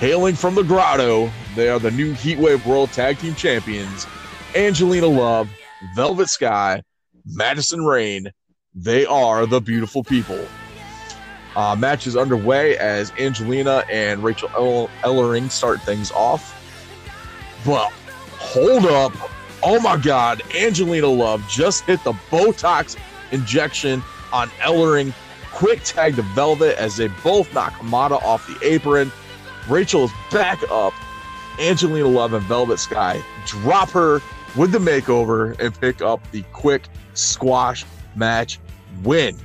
hailing from the Grotto, they are the new Heatwave World Tag Team Champions, Angelina Love, Velvet Sky, Madison Rayne. They are the beautiful people. Uh, match is underway as Angelina and Rachel Ellering start things off. But hold up. Oh my God. Angelina Love just hit the Botox injection on Ellering. Quick tag to Velvet as they both knock Hamada off the apron. Rachel is back up. Angelina Love and Velvet Sky drop her with the makeover and pick up the quick squash match win.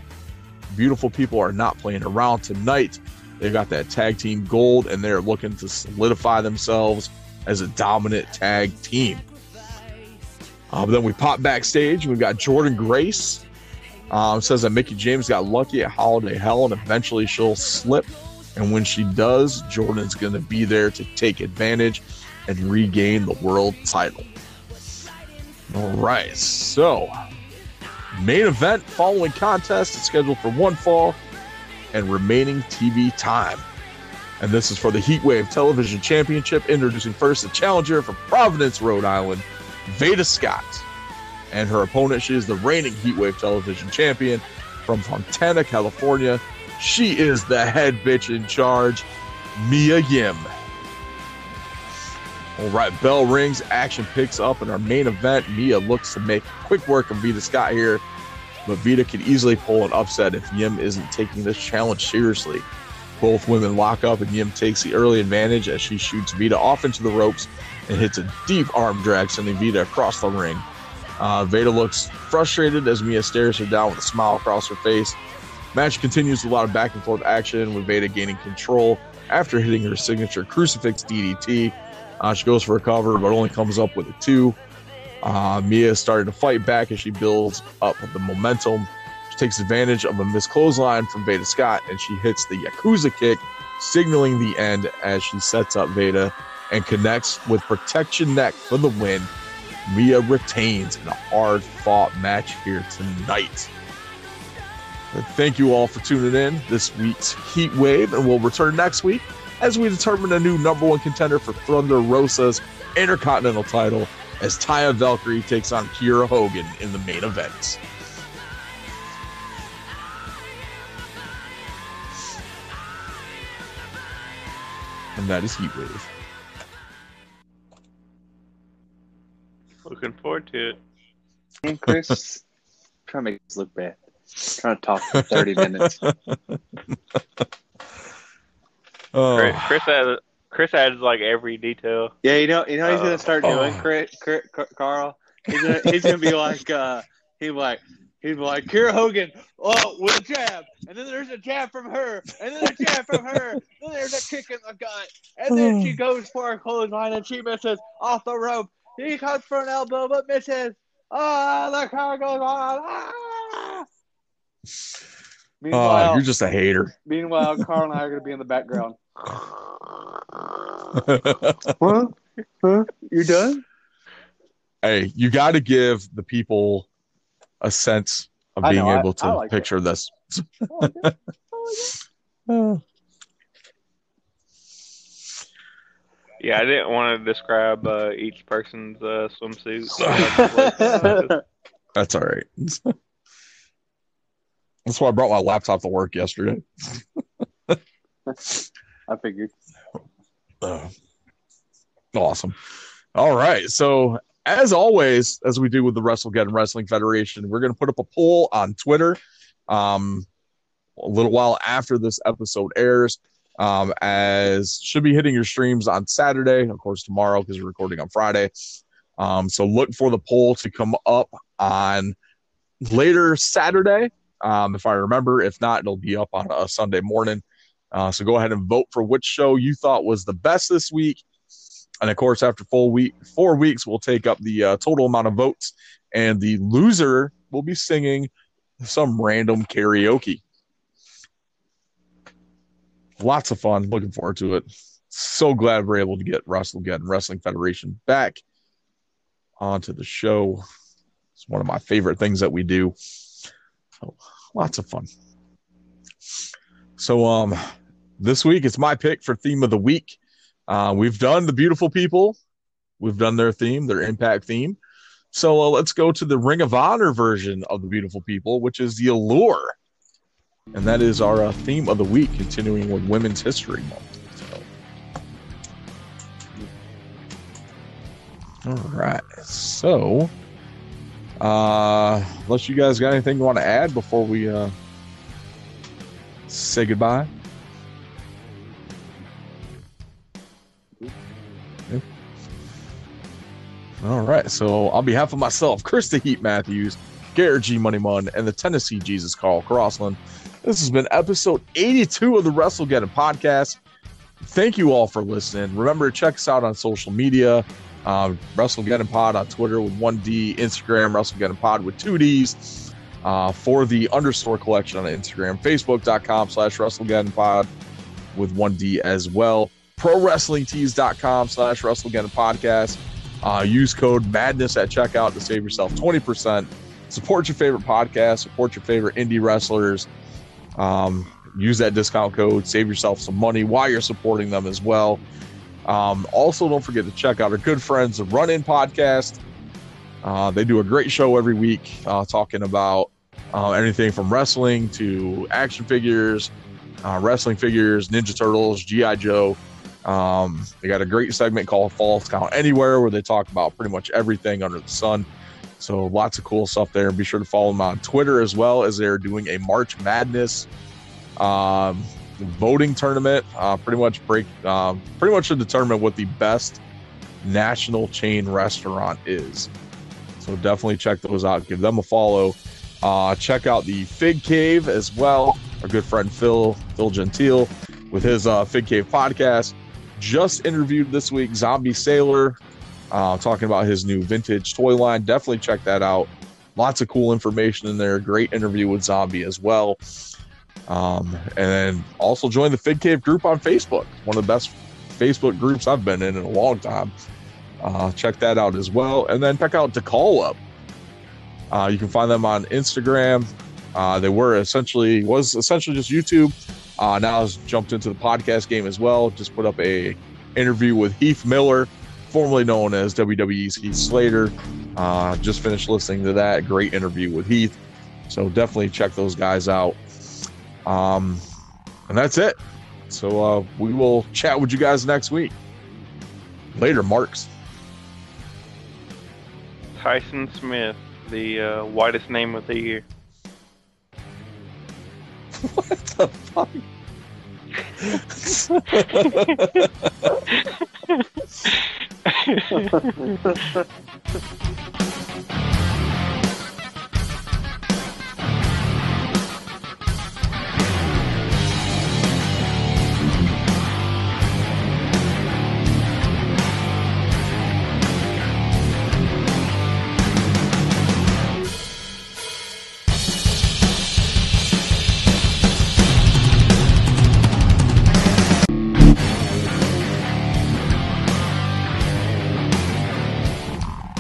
Beautiful people are not playing around tonight. They've got that tag team gold and they're looking to solidify themselves as a dominant tag team. Uh, but then we pop backstage. We've got Jordynne Grace. Um, says that Mickie James got lucky at Holiday Hell and eventually she'll slip. And when she does, Jordynne's going to be there to take advantage and regain the world title. All right. So, main event following contest is scheduled for one fall and remaining TV time. And this is for the Heatwave Television Championship. Introducing first the challenger from Providence, Rhode Island, Veda Scott. And her opponent, she is the reigning Heatwave Television Champion from Fontana, California. She is the head bitch in charge, Mia Yim. All right, bell rings, action picks up in our main event. Mia looks to make quick work of Veda Scott here, but Veda could easily pull an upset if Yim isn't taking this challenge seriously. Both women lock up, and Yim takes the early advantage as she shoots Veda off into the ropes and hits a deep arm drag, sending Veda across the ring. Uh, Veda looks frustrated as Mia stares her down with a smile across her face. Match continues with a lot of back and forth action, with Veda gaining control after hitting her signature crucifix DDT. Uh, she goes for a cover, but only comes up with a two. Uh, Mia is starting to fight back as she builds up the momentum. Takes advantage of a missed clothesline from Veda Scott, and she hits the Yakuza kick, signaling the end as she sets up Veda and connects with Protect Ya Neck for the win. Mia retains in a hard fought match here tonight. Thank you all for tuning in this week's Heat Wave, and we'll return next week as we determine a new number one contender for Thunder Rosa's Intercontinental title as Taya Valkyrie takes on Kiera Hogan in the main event. And that is Heat Wave. Looking forward to it. And Chris, trying to make us look bad. Trying to talk for 30 minutes. Oh, Chris, Chris has Chris has like every detail. Yeah, you know, you know, he's gonna start doing, Oh. Chris, Chris, Carl. He's gonna, he's gonna be like, uh, he's like, he's like, Kiera Hogan, oh, with a jab, and then there's a jab from her, and then a jab from her, then there's a kick in the gut, and then she goes for a clothesline and she misses off the rope. He comes for an elbow but misses. Ah, the car goes on. Ah! Meanwhile, oh, you're just a hater. meanwhile, Carl and I are gonna be in the background. Huh? Huh? You done? hey, you got to give the people a sense of I being know, I- able to I like it. picture this. Yeah, I didn't want to describe uh, each person's uh, swimsuit. That's all right. That's why I brought my laptop to work yesterday. I figured. Uh, awesome. All right. So, as always, as we do with the WrestleGeddon Wrestling Federation, we're going to put up a poll on Twitter um, a little while after this episode airs. Um, as should be hitting your streams on Saturday, of course, tomorrow because we're recording on Friday. Um, so look for the poll to come up on later Saturday, um, if I remember. If not, it'll be up on a Sunday morning. Uh, so go ahead and vote for which show you thought was the best this week. And of course, after full week, four weeks, we'll take up the uh, total amount of votes, and the loser will be singing some random karaoke. Lots of fun. Looking forward to it. So glad we're able to get WrestleGeddon Wrestling Federation back onto the show. It's one of my favorite things that we do. So lots of fun. So um this week it's my pick for theme of the week. Uh, we've done the beautiful people. We've done their theme, their impact theme. So uh, let's go to the Ring of Honor version of the beautiful people, which is the Allure. And that is our uh, theme of the week, continuing with Women's History Month. So. All right. So, uh, unless you guys got anything you want to add before we uh, say goodbye. All right. So, on behalf of myself, Chris the Heat Matthews, Garrett G Money Mun, and the Tennessee Jesus Carl Crossland, this has been episode 82 of the WrestleGeddon podcast. Thank you all for listening. Remember to check us out on social media. Uh, WrestleGeddon Pod on Twitter with 1D, Instagram, WrestleGeddon Pod with 2Ds. Uh, for the underscore collection on Instagram, Facebook.com slash Pod with 1D as well. ProWrestlingTees.com slash WrestleGeddon Podcast. Uh, use code MADNESS at checkout to save yourself 20%. Support your favorite podcast, support your favorite indie wrestlers. Um, use that discount code, save yourself some money while you're supporting them as well. Um, also, don't forget to check out our good friends, the Run In Podcast. Uh, they do a great show every week uh, talking about uh, anything from wrestling to action figures, uh, wrestling figures, Ninja Turtles, G.I. Joe. Um, they got a great segment called False Count Anywhere where they talk about pretty much everything under the sun. So lots of cool stuff there. Be sure to follow them on Twitter as well as they're doing a March Madness um, voting tournament. Uh, pretty much break, um, pretty much to determine what the best national chain restaurant is. So definitely check those out. Give them a follow. Uh, check out the Fig Cave as well. Our good friend Phil Phil Gentile with his uh, Fig Cave podcast. Just interviewed this week Zombie Sailor, uh, talking about his new vintage toy line. Definitely check that out. Lots of cool information in there. Great interview with Zombie as well. Um, and then also join the Fig Cave group on Facebook. One of the best Facebook groups I've been in in a long time. Uh, check that out as well. And then check out To Call Up. Uh, you can find them on Instagram. Uh, they were essentially was essentially just YouTube. Uh, now has jumped into the podcast game as well. Just put up a interview with Heath Miller, formerly known as WWE's Heath Slater. Uh, just finished listening to that great interview with Heath. So definitely check those guys out. Um, and that's it. So uh, we will chat with you guys next week. Later, Marks. Tyson Smith, the uh, whitest name of the year. what the fuck?